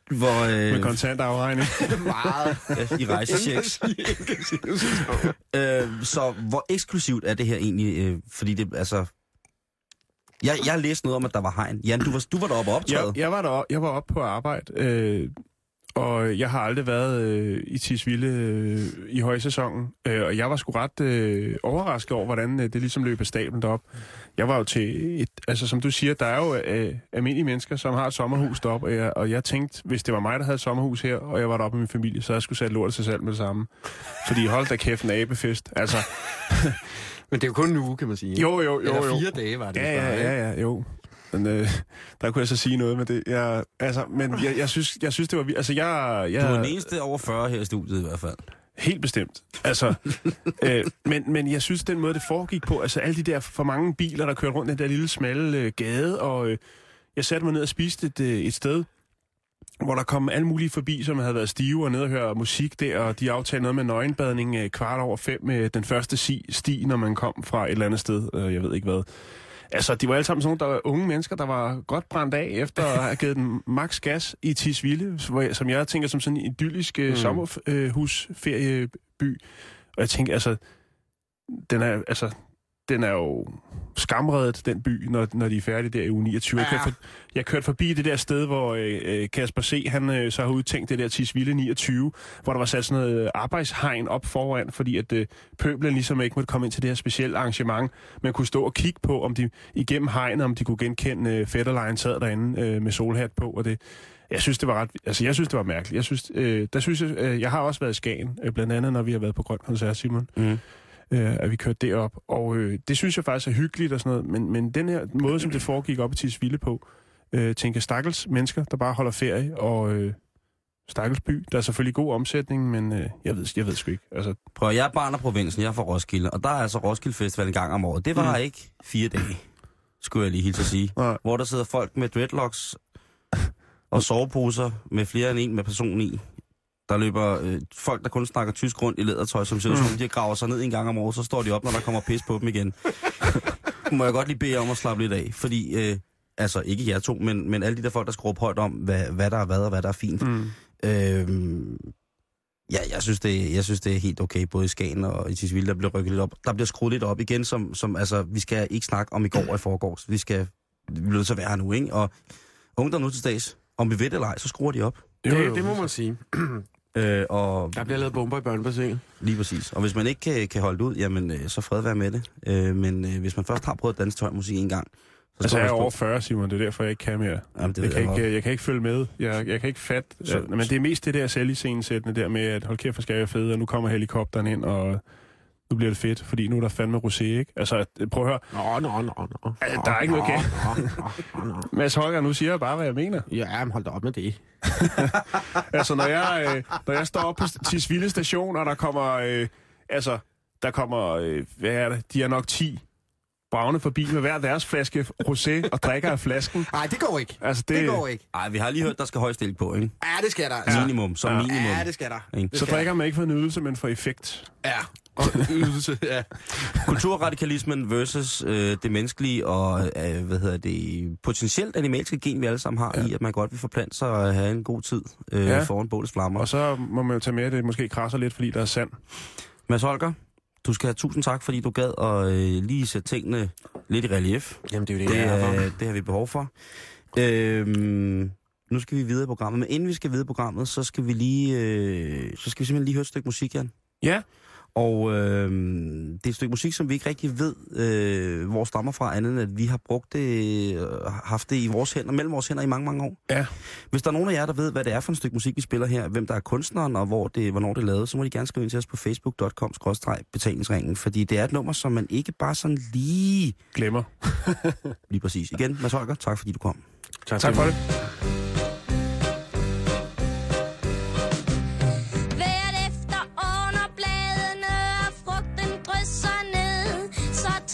Hvor, Med øh, kontant afregning. Meget. ja, I rejsechecks. Øh, så hvor eksklusivt er det her egentlig? Øh, fordi det, altså... Jeg, jeg har læst noget om, at der var hegn. Jan, du var, du var deroppe optræde. Jeg, jeg var der, jeg var oppe på arbejde, øh, og jeg har aldrig været øh, i Tisvilde øh, i højsæsonen, øh, og jeg var sgu ret øh, overrasket over, hvordan øh, det ligesom løb af stablen derop. Jeg var jo til et, altså som du siger, der er jo øh, almindelige mennesker, som har et sommerhus deroppe, og jeg, og jeg tænkte, hvis det var mig, der havde et sommerhus her, og jeg var deroppe med min familie, så jeg skulle sætte lortet til salg med det samme. Fordi hold da kæft en abefest. Altså, Men det er jo kun en uge, kan man sige. jo, jo, jo, Eller jo. fire dage var det. Ja, ja, ja, ja, jo. Men øh, der kunne jeg så sige noget med det. Jeg, altså, men jeg, jeg, synes, jeg synes, det var... vi- Altså, jeg... jeg Du er den eneste over 40 her i studiet i hvert fald. Helt bestemt. Altså, øh, men, men jeg synes, den måde, det foregik på, altså alle de der for mange biler, der kørte rundt i den der lille smalle øh, gade, og øh, jeg satte mig ned og spiste et, øh, et sted, hvor der kom alle mulige forbi, som havde været stive og nede og høre musik der, og de aftalte noget med nøgenbadning øh, kvart over fem med den første si, sti, når man kom fra et eller andet sted, øh, jeg ved ikke hvad. Altså, de var alle sammen sådan nogle der var unge mennesker, der var godt brændt af efter at have givet den max gas i Tisvilde, jeg, som jeg tænker som sådan en idyllisk mm. sommerhusferieby. Og jeg tænker, altså, den er, altså, den er jo skamredet, den by, når, når de er færdige der i uge 29. Jeg, kørte for, jeg kørte forbi det der sted, hvor øh, øh, Kasper C. han øh, så har udtænkt det der Tisvilde 29, hvor der var sat sådan noget arbejdshegn op foran, fordi at øh, pøblen ligesom ikke måtte komme ind til det her specielle arrangement. Man kunne stå og kigge på, om de igennem hegnet, om de kunne genkende øh, Fetterlein sad derinde øh, med solhat på, og det, jeg synes, det var ret, altså jeg synes, det var mærkeligt. Jeg synes, øh, der synes jeg, øh, jeg har også været i Skagen, øh, blandt andet, når vi har været på Grøn Koncert, Simon Mm. Øh, at vi kørte derop. Og øh, det synes jeg faktisk er hyggeligt og sådan noget, men, men den her måde, som det foregik op i Tisvilde på, øh, tænker stakkels mennesker, der bare holder ferie, og øh, stakkels by. Der er selvfølgelig god omsætning, men øh, jeg, ved, jeg ved sgu ikke. Altså, Prøv, jeg er barn af provinsen, jeg er fra Roskilde, og der er altså Roskilde Festival en gang om året. Det var mm. ikke fire dage, skulle jeg lige hilse at sige. Nej. Hvor der sidder folk med dreadlocks og soveposer med flere end en med person i. Der løber øh, folk, der kun snakker tysk rundt i lædertøj, som ser ud som om, de graver sig ned en gang om året, så står de op, når der kommer pis på dem igen. Må jeg godt lige bede jer om at slappe lidt af, fordi, øh, altså ikke jer to, men, men alle de der folk, der råbe højt om, hvad, hvad der er hvad og hvad der er fint. mm. Øhm, ja, jeg synes, det, jeg synes, det er helt okay, både i Skagen og i Tisvilde, der bliver rykket lidt op. Der bliver skruet lidt op igen, som, som altså, vi skal ikke snakke om i går og i forgårs. Vi skal, vi bliver nødt til at være her nu, ikke? Og ungdom nu til dags, om vi ved det eller ej, så skruer de op. Jo, jo. Det, det må man sige. Øh, og Der bliver lavet bomber i børnebassinet. lige præcis. Og hvis man ikke kan, kan holde det ud, jamen, øh, så fred være med det. Øh, men øh, hvis man først har prøvet at danse tøjmusik en gang, så Altså, jeg er over stå- 40, Simon. Det er derfor, jeg ikke kan mere. Jamen, det Jeg kan, jeg ikke, godt. jeg kan ikke følge med. Jeg, jeg kan ikke fatte. Så- Så, men det er mest det der selviscenesættende der med, at hold kæft, hvor skal jeg være fed, og nu kommer helikopteren ind, og nu bliver det fedt, fordi nu er der fandme rosé, ikke? Altså, at- prøv at høre. Nå, nå, nå, nå. Altså, der er ikke noget galt. Mads Holger, nu siger jeg bare, hvad jeg mener. Ja, men hold da op med det. Altså, når jeg, øh, når jeg står op på Tisvilde station, og der kommer, øh, altså, der kommer, øh, hvad er det, de er nok 10 bravne forbi med hver deres flaske rosé og drikker af flasken. Nej, det går ikke. Altså, det, Det går ikke. Ej, vi har lige hørt, der skal høj stilling på, ikke? Ja, det skal der. altså. Minimum, som minimum. Ja, det skal der. Det Så skal drikker man ikke for nydelse, men for effekt. Ja, og ydelse, ja. Kulturradikalismen versus øh, det menneskelige og øh, hvad hedder det potentielt animalske gen, vi alle sammen har ja. i, at man godt vil forplante sig og have en god tid øh, Ja. foran bålets flammer. Og så må man jo tage med, at det måske krasser lidt, fordi der er sand. Mads Holger, du skal have tusind tak, fordi du gad at øh, lige sætte tingene lidt i relief. Jamen, det er jo det, Det, er det har vi behov for. Øhm, nu skal vi videre i programmet, men inden vi skal videre i programmet, så skal vi lige, øh, så skal vi simpelthen lige høre et stykke musik, Jan. Ja, Og øh, det er et stykke musik, som vi ikke rigtig ved, øh, hvor stammer fra, andet end at vi har brugt det, øh, haft det i vores hænder, mellem vores hænder i mange, mange år. Ja. Hvis der er nogen af jer, der ved, hvad det er for et stykke musik, vi spiller her, hvem der er kunstneren, og hvor det, hvornår det er lavet, så må de gerne skrive ind til os på facebook.com betalingsringen, fordi det er et nummer, som man ikke bare sådan lige, glemmer. lige præcis. Igen, Mads Holger, tak fordi du kom. Tak for det.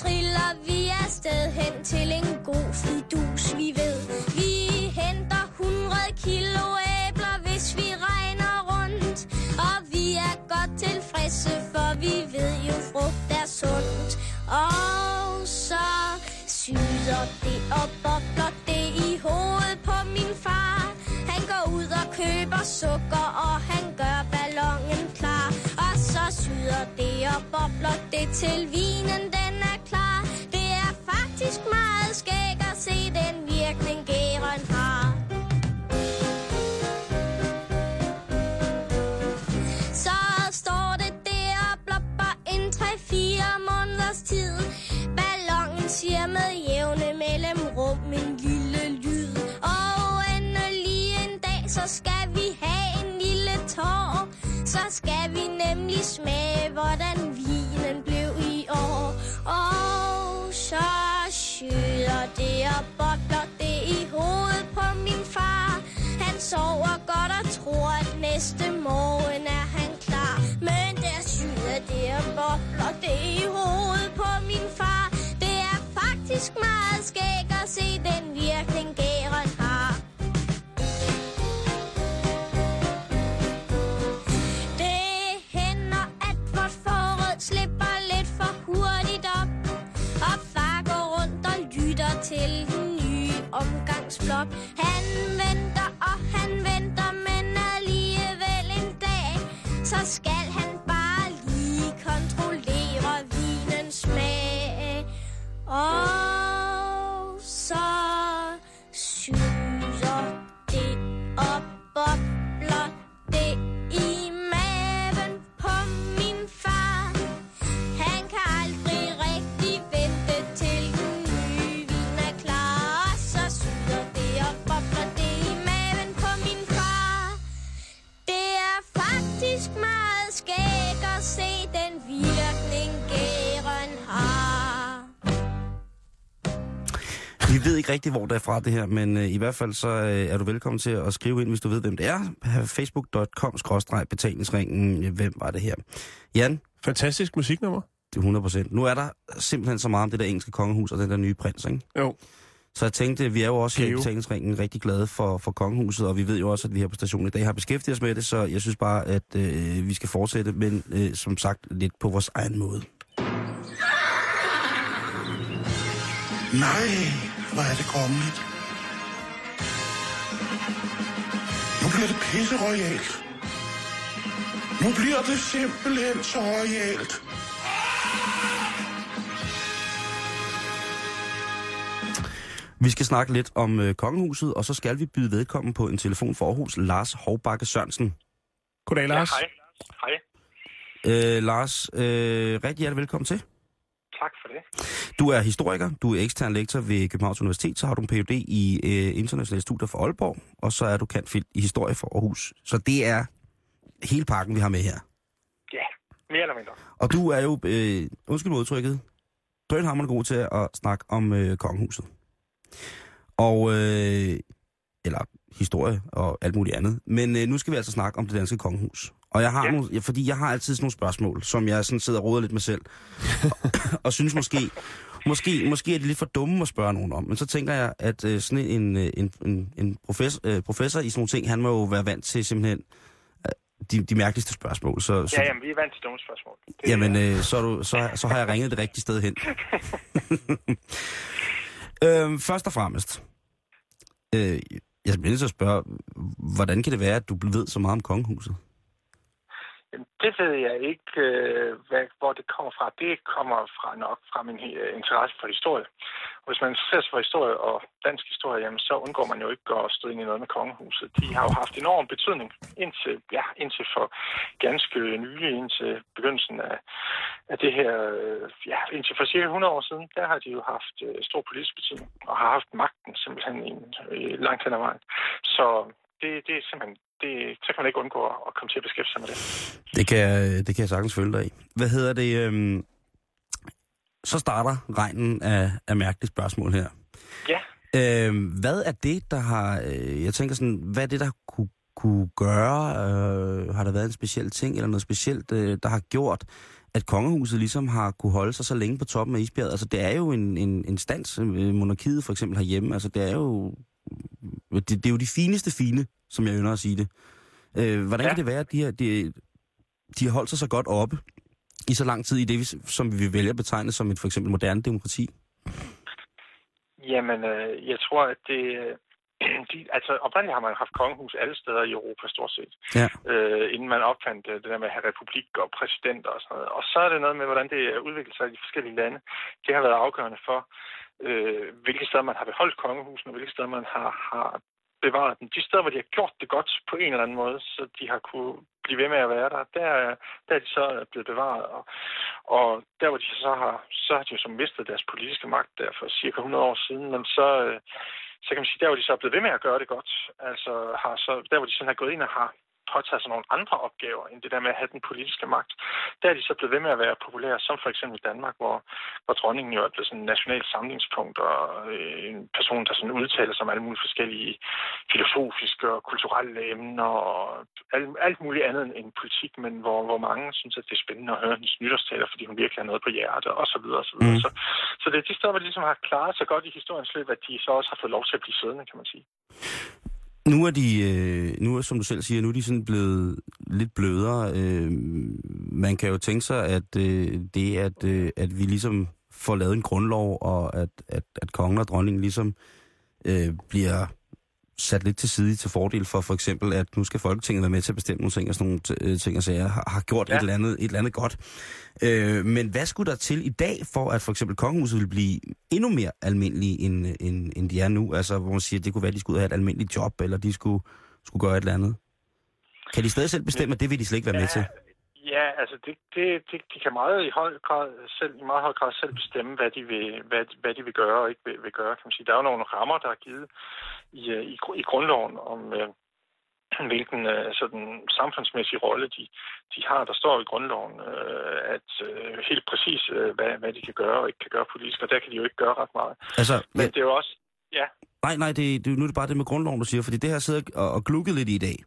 Triller vi afsted hen til en god fidus, vi ved. Vi henter 100 kilo æbler, hvis vi regner rundt, og vi er godt tilfredse, for vi ved jo, frugt er sundt. Og så syder det og bobler det i hovedet på min far. Han går ud og køber sukker, og han gør ballonen klar. Og så syder det og bobler det til vi sover godt og tror, at næste morgen er han klar. Men der syder det og bobler det i hovedet på min far. Det er faktisk meget skægt Vi ved ikke rigtig, hvor det er fra det her, men øh, i hvert fald så øh, er du velkommen til at skrive ind, hvis du ved, hvem det er. Facebook.com-betalingsringen. Hvem var det her? Jan, Fantastisk musiknummer. det er 100 procent. Nu er der simpelthen så meget om det der engelske kongehus og den der nye prins, ikke? Jo. Så jeg tænkte, vi er jo også her i betalingsringen rigtig glade for, for kongehuset, og vi ved jo også, at vi her på stationen i dag har beskæftiget os med det, så jeg synes bare, at øh, vi skal fortsætte, men øh, som sagt lidt på vores egen måde. Nej, hvor er det kongeligt. Nu bliver det pisse royalt. Nu bliver det simpelthen så royalt. Vi skal snakke lidt om øh, kongehuset, og så skal vi byde vedkommen på en telefon for Aarhus, Lars Hovbakke Sørensen. Goddag, Lars. Ja, hej. Hej. Øh, Lars, øh, rigtig hjertelig velkommen til. Tak for det. Du er historiker, du er ekstern lektor ved Københavns Universitet, så har du en Ph.D. i øh, internationale studier for Aalborg, og så er du kendt i historie for Aarhus. Så det er hele pakken, vi har med her. Ja. mere eller mindre. Og du er jo, øh, undskyld udtrykket, drønhammerende god til at snakke om øh, kongehuset. Og, øh, eller historie og alt muligt andet. Men øh, nu skal vi altså snakke om det danske kongehus. Og jeg har Ja. nogle, fordi jeg har altid sådan nogle spørgsmål, som jeg sådan sidder og roder lidt med selv. og, og synes måske, måske, måske er de lidt for dumme at spørge nogen om. Men så tænker jeg, at øh, sådan en, øh, en, en, en professor, øh, professor i sådan nogle ting, han må jo være vant til simpelthen øh, de, de mærkeligste spørgsmål. Så, så, Ja, jamen, vi er vant til dumme spørgsmål. Det, Jamen, øh, så, du, så, så har jeg ringet det rigtige sted hen. øhm, først og fremmest, øh, jeg bliver nødt til at spørge, hvordan kan det være, at du ved så meget om kongehuset? Det ved jeg ikke, øh, hvad, hvor det kommer fra. Det kommer fra nok fra min øh, interesse for historie. Hvis man interesserer sig for historie og dansk historie, jamen, så undgår man jo ikke at stå ind i noget med kongehuset. De har jo haft enorm betydning indtil, ja, indtil for ganske nylig, indtil begyndelsen af, af det her, øh, ja, indtil for cirka 100 år siden, der har de jo haft stor politisk betydning og har haft magten simpelthen i, i langt hen ad vejen. Så det, det er simpelthen, det, så kan man ikke undgå at komme til at beskæftige sig med det. Det kan, jeg- det kan jeg sagtens følge dig i. Hvad hedder det? Øhm, så starter regnen af, af mærkelige spørgsmål her. Ja. Øhm, hvad er det, der har... Øh, jeg tænker sådan, hvad er det, der kunne, kunne gøre? Øh, har der været en speciel ting, eller noget specielt, øh, der har gjort, at kongehuset ligesom har kunne holde sig så længe på toppen af isbjerget? Altså, det er jo en, en, en stans, øh, monarkiet for eksempel herhjemme. Altså, det er jo... Det, det er jo de fineste fine, som jeg ynder at sige det. Øh, hvordan ja. Kan det være, at de, her, de, de har holdt sig så godt oppe i så lang tid i det, som vi vælger at betegne som et for eksempel moderne demokrati? Jamen, øh, jeg tror, at det... øh, De, altså, oprindeligt har man haft kongehus alle steder i Europa, stort set. Ja. Øh, inden man opfandt øh, det der med at have republik og præsidenter og sådan noget. Og så er det noget med, hvordan det udvikler sig i de forskellige lande. Det har været afgørende for, øh, hvilke steder man har beholdt kongehusene, og hvilke steder man har, har bevaret dem. De steder, hvor de har gjort det godt på en eller anden måde, så de har kunne blive ved med at være der, der, der er de så blevet bevaret. Og, og der, hvor de så har, så har de jo så mistet deres politiske magt der for cirka 100 år siden, men så, øh, så kan man sige, der hvor de så er blevet ved med at gøre det godt, altså har så, der hvor de sådan har gået ind og har påtaget sig nogle andre opgaver, end det der med at have den politiske magt. Der er de så blevet ved med at være populære, som for eksempel i Danmark, hvor, hvor dronningen jo er blevet sådan en national samlingspunkt, og øh, en person, der sådan udtaler sig om alle mulige forskellige filosofiske og kulturelle emner, og alt, alt muligt andet end politik, men hvor, hvor mange synes, at det er spændende at høre hendes nytårstaler, fordi hun virkelig har noget på hjertet, og så videre, og så videre. Mm. Så, så det er de steder, hvor de ligesom har klaret sig godt i historiens løb, at de så også har fået lov til at blive siddende, kan man sige. Nu er de, øh, nu er, som du selv siger, nu er de sådan blevet lidt blødere. Øh, man kan jo tænke sig, at øh, det, at, øh, at vi ligesom får lavet en grundlov, og at, at, at kongen og dronningen ligesom øh, bliver sat lidt til side til fordel for for eksempel, at nu skal Folketinget være med til at bestemme nogle ting og sådan nogle øh, ting og sager, har, har gjort ja. Ja. et, eller andet, et eller andet godt. Øh, men hvad skulle der til i dag, for at for eksempel kongehuset vil blive endnu mere almindelige, end, end, end de er nu? Altså, hvor man siger, at det kunne være, at de skulle have et almindeligt job, eller de skulle, skulle gøre et eller andet. Kan de stadig selv bestemme, at det vil de slet ikke være med til? Ja, altså det, det, det, de kan meget i høj grad selv, i meget høj grad selv bestemme, hvad de vil, hvad, hvad de vil gøre og ikke vil, vil gøre. Kan man sige. Der er jo nogle rammer, der er givet i, øh, i, i grundloven om, øh, hvilken øh, sådan, samfundsmæssig rolle de, de har. Der står i grundloven, øh, at øh, helt præcis, øh, hvad, hvad de kan gøre og ikke kan gøre politisk, og der kan de jo ikke gøre ret meget. Altså, Men ja, det er jo også, ja, nej, nej, det, det, nu er det bare det med grundloven, du siger, fordi det her sidder og, og glukket lidt i dag.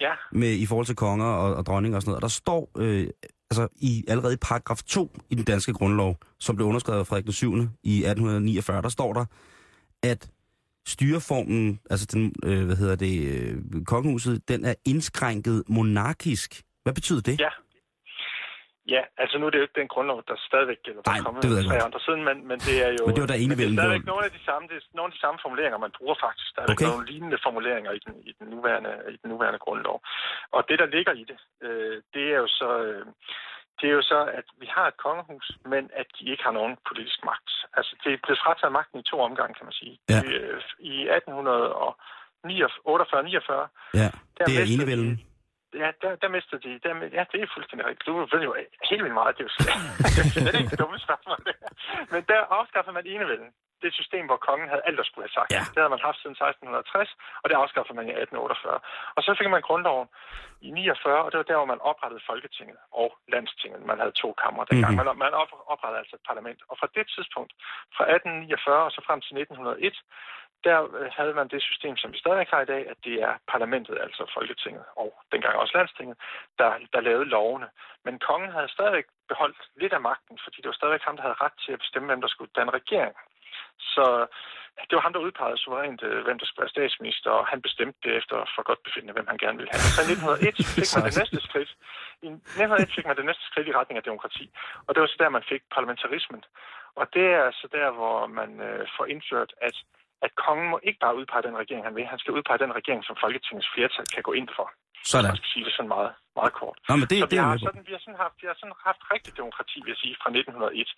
Ja, med, i forhold til konger og, og dronninger og sådan noget. Og der står øh, altså i allerede i paragraf 2 i den danske grundlov, som blev underskrevet af Frederik den 7. i 1849, der står der, at styreformen, altså den, øh, hvad hedder det, øh, kongehuset, den er indskrænket monarkisk. Hvad betyder det? ja. Ja, altså nu er det jo ikke den grundlov, der stadigvæk gælder. Der Nej, er det ved jeg godt. andre siden, men, men det er jo... Men det var der men det er stadigvæk nogle af de samme, det er nogle af de samme formuleringer, man bruger faktisk. Der er Okay. nogle lignende formuleringer i den, i den, nuværende, i den nuværende grundlov. Og det, der ligger i det, øh, det er jo så... Øh, det er jo så, at vi har et kongehus, men at de ikke har nogen politisk magt. Altså, det er blevet frataget magten i to omgange, kan man sige. Ja. I, øh, I 1848-49, Ja, der det er enevælden. Ja, der, der mistede de. Der, ja, det er fuldstændig rigtigt. Du ved jo helt vildt meget. Det er jo slet, det er ikke dumme spørgsmål. Men der afskaffer man enevælden. det et system, hvor kongen havde alt at skulle have sagt. Ja. Det havde man haft siden 1660, og det afskaffede man i 1848. Og så fik man grundloven i 49, og det var der, hvor man oprettede Folketinget og Landstinget. Man havde to kammer dengang. Mhm. Mm-hmm. Man, man op- oprettede altså et parlament. Og fra det tidspunkt, fra 1849 og så frem til 1901, der øh, havde man det system, som vi stadig har i dag, at det er parlamentet, altså Folketinget, og dengang også Landstinget, der, der lavede lovene. Men kongen havde stadig beholdt lidt af magten, fordi det var stadig ham, der havde ret til at bestemme, hvem der skulle danne regering. Så det var ham, der udpegede suverænt, øh, hvem der skulle være statsminister, og han bestemte det efter for godt befindende, hvem han gerne ville have. Så i 1901 fik man det næste skridt. I 1901 fik man det næste skridt i retning af demokrati, og det var så der, man fik parlamentarismen. Og det er så der, hvor man øh, får indført, at at kongen må ikke bare udpege den regering, han vil. Han skal udpege den regering, som Folketingets flertal kan gå ind for. Sådan. Man skal sige det sådan meget, meget kort. Nå, men det, så vi jeg har, sådan, vi, har sådan haft, vi har sådan haft rigtig demokrati, vil jeg sige, fra 1901.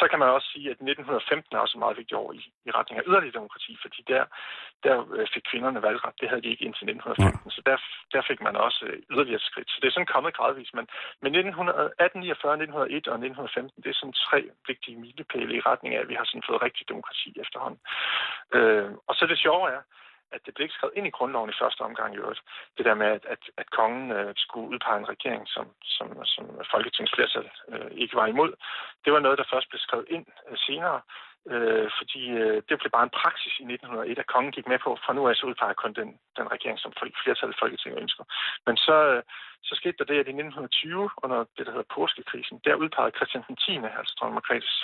Så kan man også sige, at 1915 er også en meget vigtig år i, i retning af yderligere demokrati, fordi der, der øh, fik kvinderne valgret. Det havde de ikke indtil 1915, så der, der fik man også øh, yderligere et skridt. Så det er sådan kommet gradvist. Men, men 1900, 1849, 1901 og 1915, det er sådan tre vigtige milepæle i retning af, at vi har sådan fået rigtig demokrati efterhånden. Øh, og så det sjove er, at det blev ikke skrevet ind i grundloven i første omgang i øvrigt. Det der med, at, at, at kongen øh, skulle udpege en regering, som, som, som folketingsflertal øh, ikke var imod. Det var noget, der først blev skrevet ind øh, senere, øh, fordi øh, det blev bare en praksis i 1901, at kongen gik med på, fra nu af så udpeger kun den, den regering, som flertallet i Folketinget ønsker. Men så, øh, så skete der det, at i 1920, under det, der hedder påskekrisen, der udpegede Christian X, altså dronning Margrethes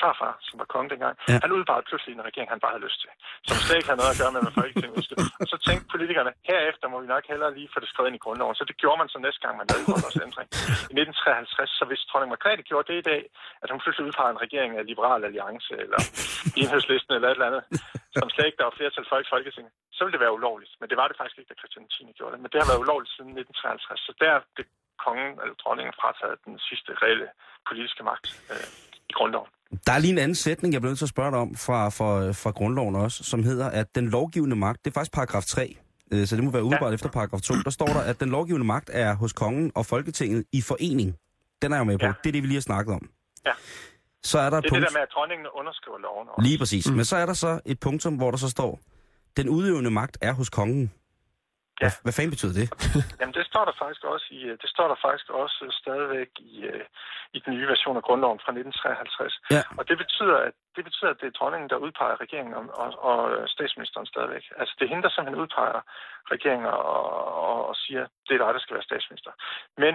farfar, som var konge dengang, Ja. han udpegede pludselig en regering, han bare havde lyst til, som slet ikke havde noget at gøre med, hvad Folketinget ønskede. Og så tænkte politikerne, herefter må vi nok hellere lige få det skrevet ind i grundloven. Så det gjorde man så næste gang, man lavede grundlovsændring. I 1953, så hvis dronning Margrethe gjorde det i dag, at hun pludselig udpegede en regering af Liberal Alliance, eller Enhedslisten, eller et eller andet, som slet ikke der var flertal for i Folketinget, så ville det være ulovligt. Men det var det faktisk ikke, da Christian 10. gjorde det. Men det har været ulovligt siden 1953. Så der blev kongen eller dronningen frataget den sidste reelle politiske magt øh, i grundloven. Der er lige en anden sætning, jeg bliver nødt til at spørge dig om fra, fra, fra grundloven også, som hedder, at den lovgivende magt, det er faktisk paragraf 3, øh, så det må være udebredt ja. efter paragraf 2. Der står der, at den lovgivende magt er hos kongen og Folketinget i forening. Den er jeg med på. Ja. Det er det, vi lige har snakket om. Ja. Så er der et Det er det punkt... der med, at dronningen underskriver loven. Også. Lige præcis. Mm. Men så er der så et punktum, hvor der så står, den udøvende magt er hos kongen. Ja. Hvad, hvad fanden betyder det? Jamen, det står der faktisk også i, øh, det står der faktisk også øh, stadigvæk i, øh, i den nye version af grundloven fra 1953. Ja. Og det betyder, at det betyder, at det er dronningen, der udpeger regeringen og, og, og statsministeren stadigvæk. Altså, det er hende, der simpelthen udpeger regeringen og, og, og siger, det er dig, der skal være statsminister. Men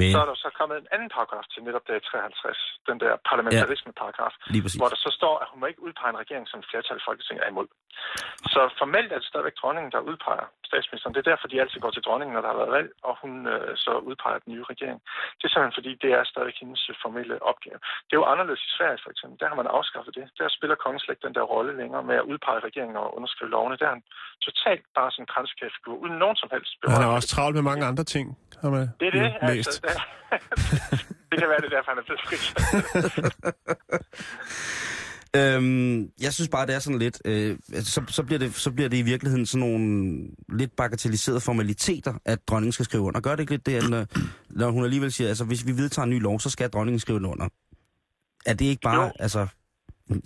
Men, så er der så kommet en anden paragraf til netop der i 53, den der parlamentarisme-paragraf, præcis. hvor der så står, at hun må ikke udpege en regering, som flertal i Folketinget er imod. Så formelt er det stadigvæk dronningen, der udpeger statsministeren. Det er derfor, de altid går til dronningen, når der har været valg, og hun øh, så udpeger den nye regering. Det er simpelthen fordi, det er stadigvæk hendes formelle opgave. Det er jo anderledes i Sverige, for eksempel. Der har man afskaffet det. Der spiller kongen slet ikke den der rolle længere med at udpege regeringen og underskrive lovene. Der er han totalt bare sådan en kranskæftfigur, uden nogen som helst Og han er også travlt med mange andre ting, har man det er det, ja, læst. altså. Det, det kan være, det er derfor, han er blevet frit. Øhm, jeg synes bare, det er sådan lidt... Øh, så, så, bliver det, så bliver det i virkeligheden sådan nogle lidt bagatelliserede formaliteter, at dronningen skal skrive under. Gør det ikke lidt det, når, når hun alligevel siger, altså hvis vi vedtager en ny lov, så skal dronningen skrive under? Er det ikke bare, Jo. altså...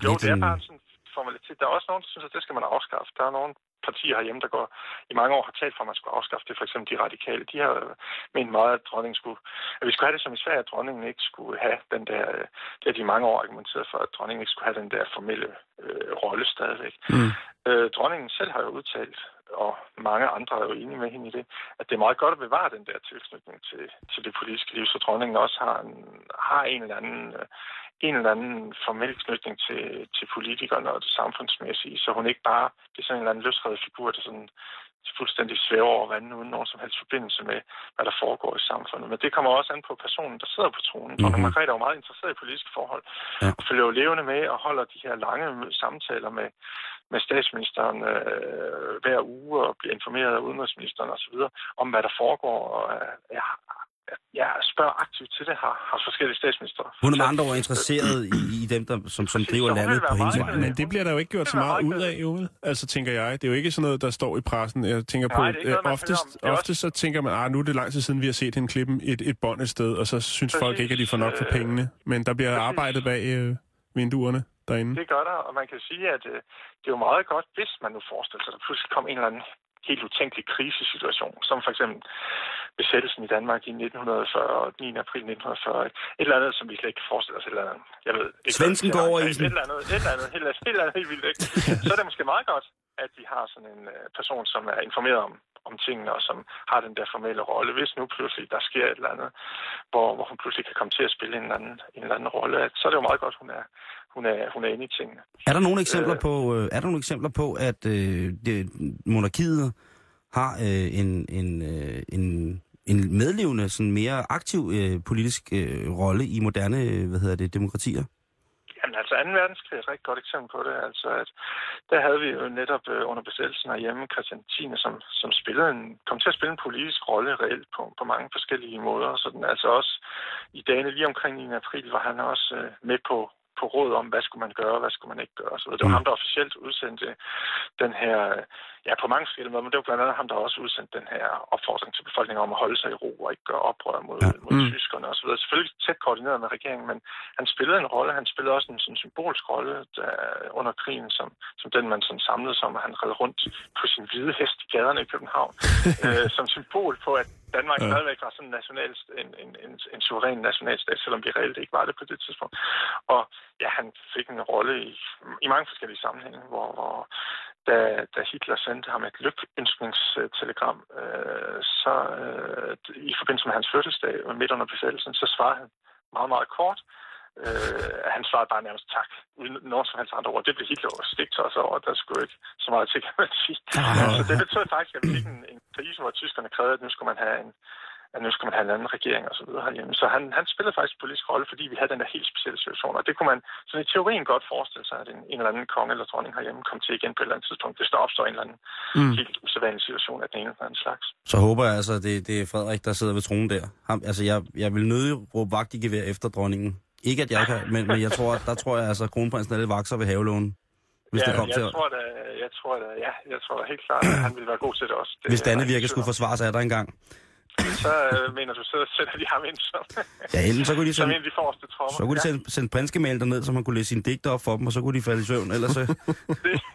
Jo, det er en- bare sådan en formalitet. Der er også nogen, der synes, at det skal man afskaffe. Der er nogle partier herhjemme, der går i mange år har talt for, at man skulle afskaffe det. For eksempel de radikale. De har øh, ment meget, at dronningen skulle... At vi skulle have det som i Sverige, at dronningen ikke skulle have den der... øh, Det har de i mange år argumenteret for, at dronningen ikke skulle have den der formelle øh, rolle stadigvæk. Mm. Øh, dronningen selv har jo udtalt, og mange andre er jo enige med hende i det, at det er meget godt at bevare den der tilknytning til, til det politiske liv, så dronningen også har en, har en eller anden, en eller anden formel knytning til, til politikerne og det samfundsmæssige, så hun ikke bare det er sådan en eller anden løsredet figur, der sådan fuldstændig svæver over vandet uden nogen som helst forbindelse med, hvad der foregår i samfundet. Men det kommer også an på personen, der sidder på tronen. Mm-hmm. Dronning Margrethe er jo meget interesseret i politiske forhold, Ja. og følger jo levende med og holder de her lange samtaler med, med statsministeren øh, hver uge og bliver informeret af udenrigsministeren osv. om, hvad der foregår. Og øh, jeg, jeg spørger aktivt til det, har, har forskellige statsminister. Hun er med andre ord interesseret i, i dem, der, som, som driver landet på hendes vej. Men det bliver der jo ikke gjort så meget ud af, jo. Altså, tænker jeg. Det er jo ikke sådan noget, der står i pressen. Jeg tænker Nej, på, noget, øh, man oftest, ofte så tænker man, ah, nu er det lang tid siden, vi har set hende klippe et, et bånd et sted, og så synes Præcis, folk ikke, at de får nok for øh, pengene. Men der bliver præcis. arbejdet bag øh, vinduerne. derinde. Det gør der, og man kan sige, at øh, det er jo meget godt, hvis man nu forestiller sig, at der pludselig kom en eller anden helt utænkelig krisesituation, som for eksempel besættelsen i Danmark i 1940, 9. april 1940. Et eller andet, som vi slet ikke kan forestille os. Et eller andet, jeg ved ikke, Svensken går er. over Et isen. eller andet, et eller andet, helt, helt, helt, andet, helt vildt, ikke? Så er det måske meget godt, at vi har sådan en øh, person, som er informeret om, om tingene, og som har den der formelle rolle. Hvis nu pludselig der sker et eller andet, hvor, hvor hun pludselig kan komme til at spille en eller anden, en eller anden rolle, så er det jo meget godt, hun er, hun er, hun er inde i tingene. Er der nogle eksempler Øh. på, øh, er der nogle eksempler på at øh, det, monarkiet har øh, en, en, øh, en, en medlevende, sådan mere aktiv øh, politisk øh, rolle i moderne øh, hvad hedder det, demokratier? Jamen altså, 2. verdenskrig er et rigtig godt eksempel på det. Altså, at der havde vi jo netop øh, under besættelsen herhjemme Christian 10. som, som spillede en, kom til at spille en politisk rolle reelt på, på mange forskellige måder. Sådan, altså også i dagene lige omkring 9. april var han også øh, med på, på råd om, hvad skulle man gøre, hvad skulle man ikke gøre. Så det var Mm. ham, der officielt udsendte den her, ja på mange måder, men det var blandt andet ham, der også udsendte den her opfordring til befolkningen om at holde sig i ro og ikke gøre oprør mod, Ja. mod Mm. tyskerne osv. Selvfølgelig tæt koordineret med regeringen, men han spillede en rolle. Han spillede også en sådan symbolsk rolle der, under krigen, som, som den, man sådan samlede som, at han red rundt på sin hvide hest i gaderne i København, øh, som symbol på, at Danmark Ja. ja. stadigvæk var sådan en, national, en, en, en, en suveræn nationalstat, selvom vi reelt ikke var det på det tidspunkt. Og ja, han fik en rolle i, i mange forskellige sammenhænge, hvor, hvor da, da Hitler sendte ham et lykønskningstelegram, øh, så øh, i forbindelse med hans fødselsdag midt under besættelsen, så svarede han meget, meget kort. Øh, han svarede bare nærmest tak, uden nogen som helst andre ord. Det blev Hitler jo stigt os over, der skulle ikke så meget til, kan man sige. Så det betød faktisk, at vi fik en, en krise, hvor tyskerne krævede, at nu skulle man have en, at nu skulle man have en anden regering og så videre herhjemme. Så han, han spillede faktisk en politisk rolle, fordi vi havde den der helt specielle situation. Og det kunne man sådan i teorien godt forestille sig, at en, en eller anden konge eller dronning herhjemme kom til igen på et eller andet tidspunkt, hvis der opstår en eller anden mm. helt usædvanlig situation af den ene eller anden slags. Så håber jeg altså, det, det er Frederik, der sidder ved tronen der. Ham, altså, jeg, jeg vil nødig råbe vagt i gevær efter dronningen. Ikke at jeg kan, men, men jeg tror, der tror jeg altså, at kronprinsen er lidt vakser ved havelånen. Hvis ja, det kom jeg til at... tror da, jeg tror da, ja, jeg tror da helt klart, at han ville være god til det også. Det Hvis der Danne ingen virker tvivl skulle om. forsvares af dig engang. Så øh, mener du, så sætter de ham ind som, Ja, enten så kunne de som sende, en af de forreste tropper. så kunne de sende, sende prinskemail derned, så man kunne læse sine digter op for dem, og så kunne de falde i søvn. Ellers så,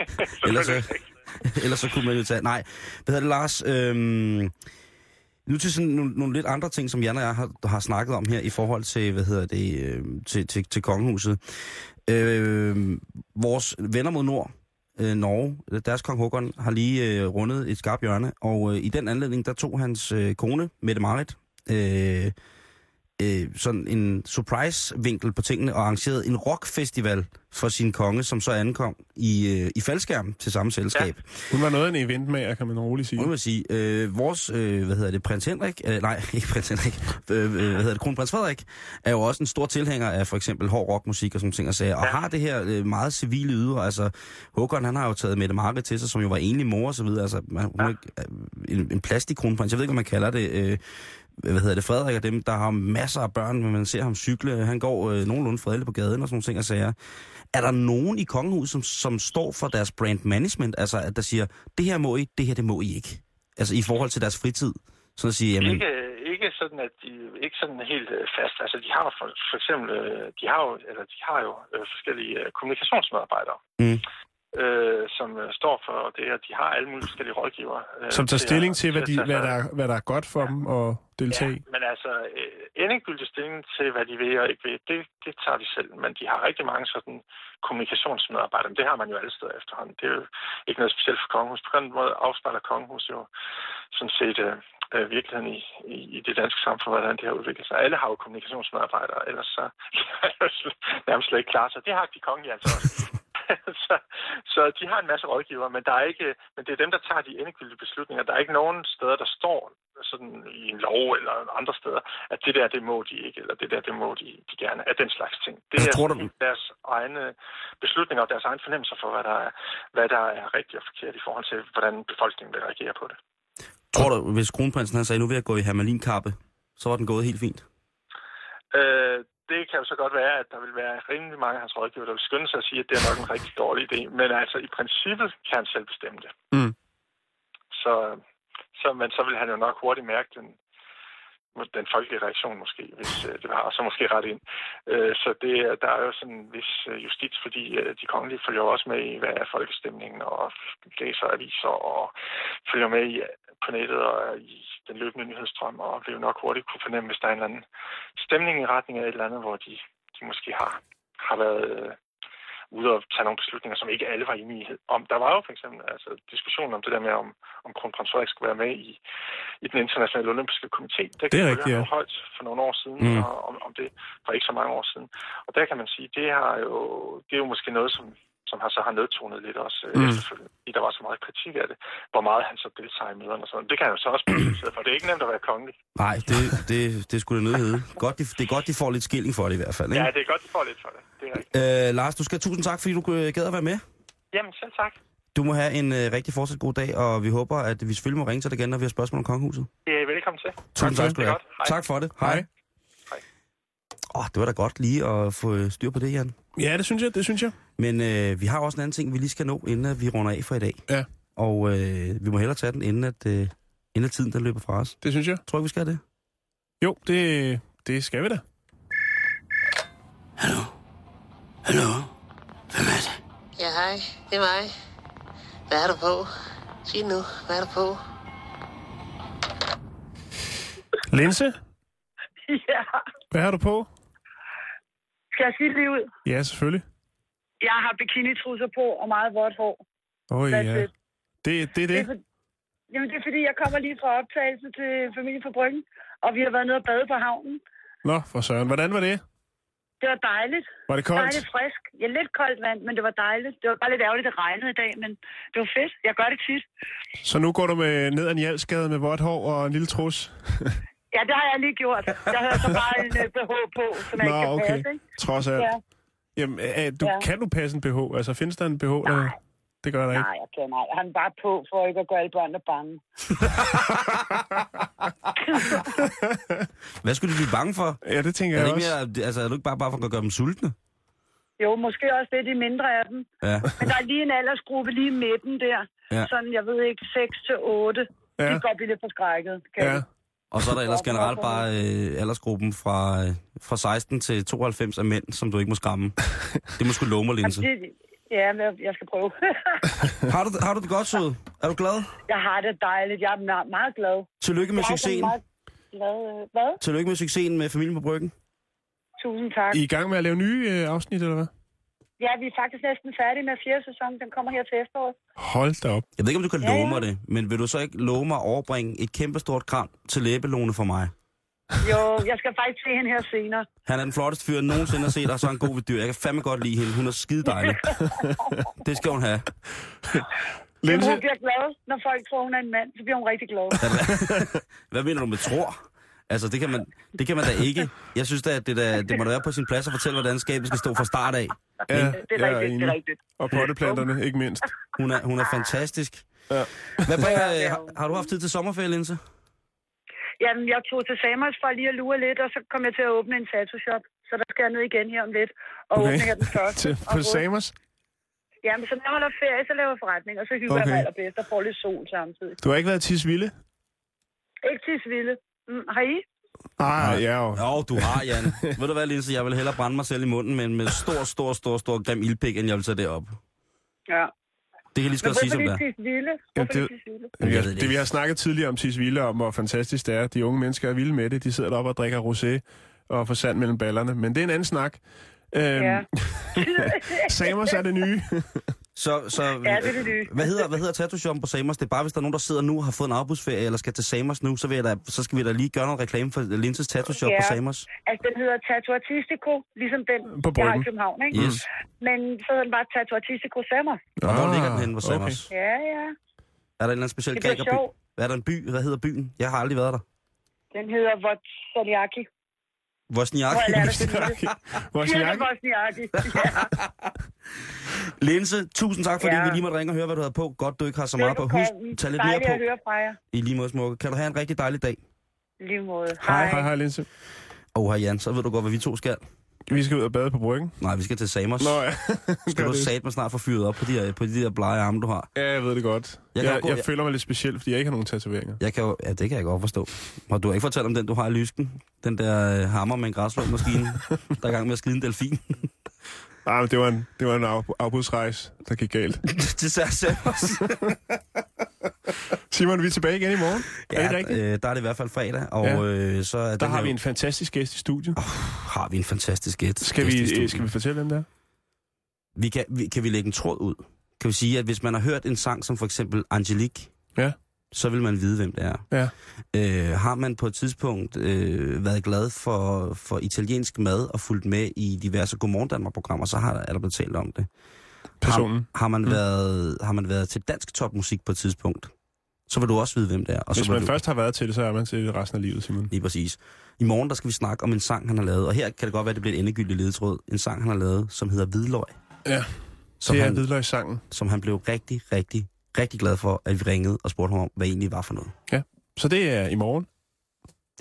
ellers så, ellers så kunne man jo tage... Nej, hvad hedder det, Lars? Øhm, nu til sådan nogle, nogle lidt andre ting, som Jan og jeg har, har snakket om her i forhold til, hvad hedder det, øh, til, til, til kongehuset. Øh, vores venner mod nord, øh, Norge, deres kong Håkon, har lige øh, rundet et skarpt hjørne, og øh, i den anledning, der tog hans øh, kone, Mette Marit, øh, øh, sådan en surprise-vinkel på tingene og arrangerede en rockfestival for sin konge, som så ankom i, øh, i faldskærm til samme selskab. Ja. Hun var noget af en event med, kan man roligt sige. Må man sige, øh, vores, øh, hvad hedder det, prins Henrik, øh, nej, ikke prins Henrik, øh, øh, hvad hedder det, kronprins Frederik, er jo også en stor tilhænger af for eksempel hård rockmusik og sådan ting og sager, og har det her øh, meget civile ydre, altså Håkon, han har jo taget Mette Marit til sig, som jo var enlig mor og så videre, altså man, hun er ikke- øh, en, en plastikkronprins, jeg ved ikke, hvad man kalder det, øh, hvad hedder det, Frederik og dem, der har masser af børn, men man ser ham cykle, han går øh, nogenlunde fredeligt på gaden og sådan nogle ting og sager. Er der nogen i kongehuset, som, som står for deres brand management, altså at der siger, det her må I, det her det må I ikke? Altså i forhold til deres fritid? Sådan at sige, jamen, Ikke, ikke sådan, at de ikke sådan helt øh, fast. Altså, de har for, for eksempel, øh, de har jo, eller de har jo øh, forskellige øh, kommunikationsmedarbejdere, Mm. Øh, som øh, står for det, og de har alle mulige forskellige rådgivere. Øh, Som tager til stilling at- til, hvad, de, at hvad, sig der, er- hvad der er godt for dem at deltage i. Ja, men altså, øh, endegyldig stilling til, hvad de vil og ikke vil, det, det tager de selv. Men de har rigtig mange sådan kommunikationsmedarbejdere. Men det har man jo alle steder efterhånden. Det er jo ikke noget specielt for kongehus. På den måde afspejler kongehus jo sådan set øh, øh, virkeligheden i, i, i det danske samfund, hvordan det har udviklet sig. Alle har jo kommunikationsmedarbejdere, ellers så det jo nærmest slet ikke klar. Så det har de kongelige altså også. så, så de har en masse rådgiver, men, der er ikke, men det er dem, der tager de endegyldige beslutninger. Der er ikke nogen steder, der står sådan i en lov eller andre steder, at det der, det må de ikke, eller det der, det må de, de gerne, af den slags ting. Det Jeg er tror, deres egne beslutninger og deres egen fornemmelser for, hvad der, er, hvad der er rigtigt og forkert i forhold til, hvordan befolkningen vil reagere på det. tror du, hvis kronprinsen han sagde, nu vil jeg gå i hermalinkappe, så var den gået helt fint? Øh, det kan jo så godt være, at der vil være rimelig mange af hans rådgiver, der vil skynde sig at sige, at det er nok en rigtig dårlig idé. Men altså, i princippet kan han selv bestemme det. Mm. Så, så, men så vil han jo nok hurtigt mærke den, den folkelige reaktion måske, hvis øh, det har så måske ret ind. Øh, så det, er- der er jo sådan en vis øh, justits, fordi de kongelige følger også med i, hvad er folkestemningen, og læser aviser og følger med i, på nettet og i den løbende nyhedsstrøm, og vil jo nok hurtigt kunne fornemme, hvis der er en eller anden stemning i retning af et eller andet, hvor de, de måske har, har været øh, ude og tage nogle beslutninger, som ikke alle var enige om. Der var jo for eksempel altså, diskussionen om det der med, om, om kronprins Frederik skulle være med i, i den internationale olympiske komité. Det, Det er rigtigt, jo ja. højt for nogle år siden, Mm. mm. og, om, om det for ikke så mange år siden. Og der kan man sige, det, har jo, det er jo måske noget, som, som har så har nedtonet lidt også Mm. mm. efterfølgende. Fordi der var så meget kritik af det, hvor meget han så deltager i møderne og sådan. Det kan han jo så også blive kritiseret for. Det er ikke nemt at være kongelig. Nej, det, det, det skulle det nødt hedde. Godt, de, det er godt, de får lidt skilling for det i hvert fald. Ikke? Ja, det er godt, de får lidt for det. Det er rigtigt. Øh, Lars, du skal have tusind tak, fordi du øh, gad at være med. Jamen, selv tak. Du må have en øh, rigtig fortsat god dag, og vi håber, at vi selvfølgelig må ringe til dig igen, når vi har spørgsmål om kongehuset. Det er velkommen til. Tusind tak, skal du Det have. godt. Hej. Tak for det. Hej. Hej. Åh, det var da godt lige at få styr på det, Jan. Ja, det synes jeg, det synes jeg. Men øh, vi har også en anden ting, vi lige skal nå, inden at vi runder af for i dag. Ja. Og øh, vi må hellere tage den, inden at, øh, inden at tiden den løber fra os. Det synes jeg. Tror du, vi skal det? Jo, det, det skal vi da. Hallo? Hallo? Hvem er det? Ja, hej. Det er mig. Hvad er du på? Sig nu. Hvad er du på? Linse, Ja, hvad har du på? Skal jeg sige det lige ud? Ja, selvfølgelig. Jeg har bikinitrusser på og meget vådt hår. Åh, oh, That's ja. it. Det, det er det. for, jamen, det er fordi, jeg kommer lige fra optagelse til familie på Bryggen, og vi har været nede og bade på havnen. Nå, for søren. Hvordan var det? Det var dejligt. Var det koldt? Dejligt frisk. Ja, lidt koldt vand, men det var dejligt. Det var bare lidt ærgerligt, at det regnede i dag, men det var fedt. Jeg gør det tit. Så nu går du med ned ad en med vådt hår og en lille trus? Ja, det har jeg lige gjort. Jeg havde så bare en uh, BH på, som jeg Nå, ikke kan okay. passe, ikke? Trods alt. Ja. Jamen, er, du, Ja. kan du passe en BH? Altså, findes der en BH? Der... Det gør der ikke. Nej, jeg kan nej. Jeg den bare på, for ikke at gøre alle børnene bange. Hvad skulle de blive bange for? Ja, det tænker er jeg det også. ikke mere, altså, er du ikke bare, bare for at gøre dem sultne? Jo, måske også det, de mindre af dem. Ja. Men der er lige en aldersgruppe lige i midten der. Ja. Sådan, jeg ved ikke, 6 til 8. Ja. De går blive lidt forskrækket. Kan Ja. Og så er der ellers generelt bare øh, aldersgruppen fra, øh, fra 16 til 92 af mænd, som du ikke må skræmme. Det må sgu love mig, Linse. Ja, men jeg- skal prøve. Har du, har du det godt, sød? Er du glad? jeg har det dejligt. Jeg er me- meget glad. Tillykke med succesen. meget glad. øh, Hvad? Tillykke med succesen med familien på Bryggen. Tusind tak. I er i gang med at lave nye øh, afsnit, eller hvad? Ja, vi er faktisk næsten færdige med fjerde sæson. Den kommer her til efteråret. Hold da op. Jeg ved ikke, om du kan Ja, love mig det, men vil du så ikke love mig at overbringe et kæmpestort kram til læbelåne for mig? Jo, jeg skal faktisk se hende her senere. Han er den flotteste fyr, jeg nogensinde har set, og så er han god ved dyr. Jeg kan fandme godt lide hende. Hun er skide dejlig. Det skal hun have. Linse, hun bliver glad, når folk tror, hun er en mand. Så bliver hun rigtig glad. Hvad mener du med tror? Altså, det kan man, det kan man da ikke. Jeg synes da, at det, da, det må da være på sin plads at fortælle, hvordan skabet skal stå fra start af. ja, Det er jeg rigtigt, det er rigtigt. Og potteplanterne, ikke mindst. Hun er, hun er fantastisk. Ja. Hvad bringer, Ja, er har, har du haft tid til sommerferie, Linse? Jamen, jeg tog til Samos for lige at lure lidt, og så kom jeg til at åbne en tattoo-shop. Så der skal jeg ned igen her om lidt. Og okay. åbne her den første. Til, på. Samos? Jamen, så når jeg holder ferie, så laver jeg forretning, og så hygger okay. jeg mig allerbedst og får lidt sol samtidig. Du har ikke været Tisvilde? Ikke til Sville. Mm, har I? Ah, ja jo. Jo, du har, Jan. Ved du hvad, Linse? Jeg vil hellere brænde mig selv i munden, men med stor, stor, stor, stor grim ildpik, end jeg vil tage det op. Ja. Det kan jeg lige så godt sige, som det er. Ja, Hvorfor det- ved det det, vi har snakket tidligere om Tisvilde, om hvor fantastisk det er. De unge mennesker er vilde med det. De sidder deroppe og drikker rosé og får sand mellem ballerne. Men det er en anden snak. Øhm, Ja. Samos er det nye. Så, så, Ja, det er det. Hvad hedder, hvad hedder tattoo på Samos? Det er bare, hvis der er nogen, der sidder nu og har fået en afbudsferie, eller skal til Samos nu, så, vil jeg da, så skal vi da lige gøre noget reklame for Linses tattoo shop Ja. på Samos. Altså, den hedder Tattoo Artistico, ligesom den, På jeg har i København, ikke? Yes. Men så hedder den bare Tattoo Artistico Sammer. Og hvor ligger den henne på Ah, okay. Samos? Ja, ja. Er der en eller anden speciel grækerby? er der en by? Hvad hedder byen? Jeg har aldrig været der. Den hedder Votsaliaki. Vosniak. Hvor det til Wozniacki. Vosniaki. Linse, tusind tak, fordi Ja. vi lige måtte ringe og høre, hvad du havde på. Godt, du ikke har så meget på. Husk, tag lidt mere på. at høre fra jer. I lige måde, smukke. Kan du have en rigtig dejlig dag? Lige måde. Hej, hej, hej, Linse. Og hej Jan, så ved du godt, hvad vi to skal. Vi skal ud og bade på bryggen. Nej, vi skal til Samos. Nå ja. skal du satme snart få fyret op på de, her, på de der blege arme, du har. Ja, jeg ved det godt. Jeg Jeg, gå- jeg jeg- føler mig lidt speciel, fordi jeg ikke har nogen tatoveringer. Jeg kan jo, ja, det kan jeg godt forstå. Og du har ikke fortalt om den, du har i lysken? Den der øh, hammer med en græslåmaskine, der er i gang med at skide en delfin. Nej, men det var en, det var en af, afbudsrejse, der gik galt. til Samos. Simon, vi er tilbage igen i morgen. er det Ja, rigtigt? øh, der er det i hvert fald fredag, og Ja. øh, så er Der har her- vi en fantastisk gæst i studiet. har vi en fantastisk gæst. Skal gæst i vi, studiet. øh, skal vi fortælle dem der? Vi kan, vi, kan vi lægge en tråd ud? Kan vi sige, at hvis man har hørt en sang som for eksempel Angelique, Ja. Så vil man vide, hvem det er. Ja. Øh, har man på et tidspunkt øh, været glad for, for italiensk mad og fulgt med i diverse Godmorgen Danmark-programmer, så har, er der blevet talt om det. Personen. Har, har, man Mm. været, har man været til dansk topmusik på et tidspunkt, så vil du også vide, hvem det er. Og Hvis så man du, først har været til det, så er man til det resten af livet, Simon. Lige præcis. I morgen der skal vi snakke om en sang, han har lavet. Og her kan det godt være, at det bliver et endegyldigt ledetråd. En sang, han har lavet, som hedder Hvidløg. Ja, Som det er han, hvidløgssangen. som han blev rigtig, rigtig, rigtig glad for, at vi ringede og spurgte ham om, hvad egentlig var for noget. Så det er i morgen.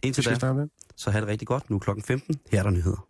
Indtil da, så have det rigtig godt. Nu er klokken 15. Her er der nyheder.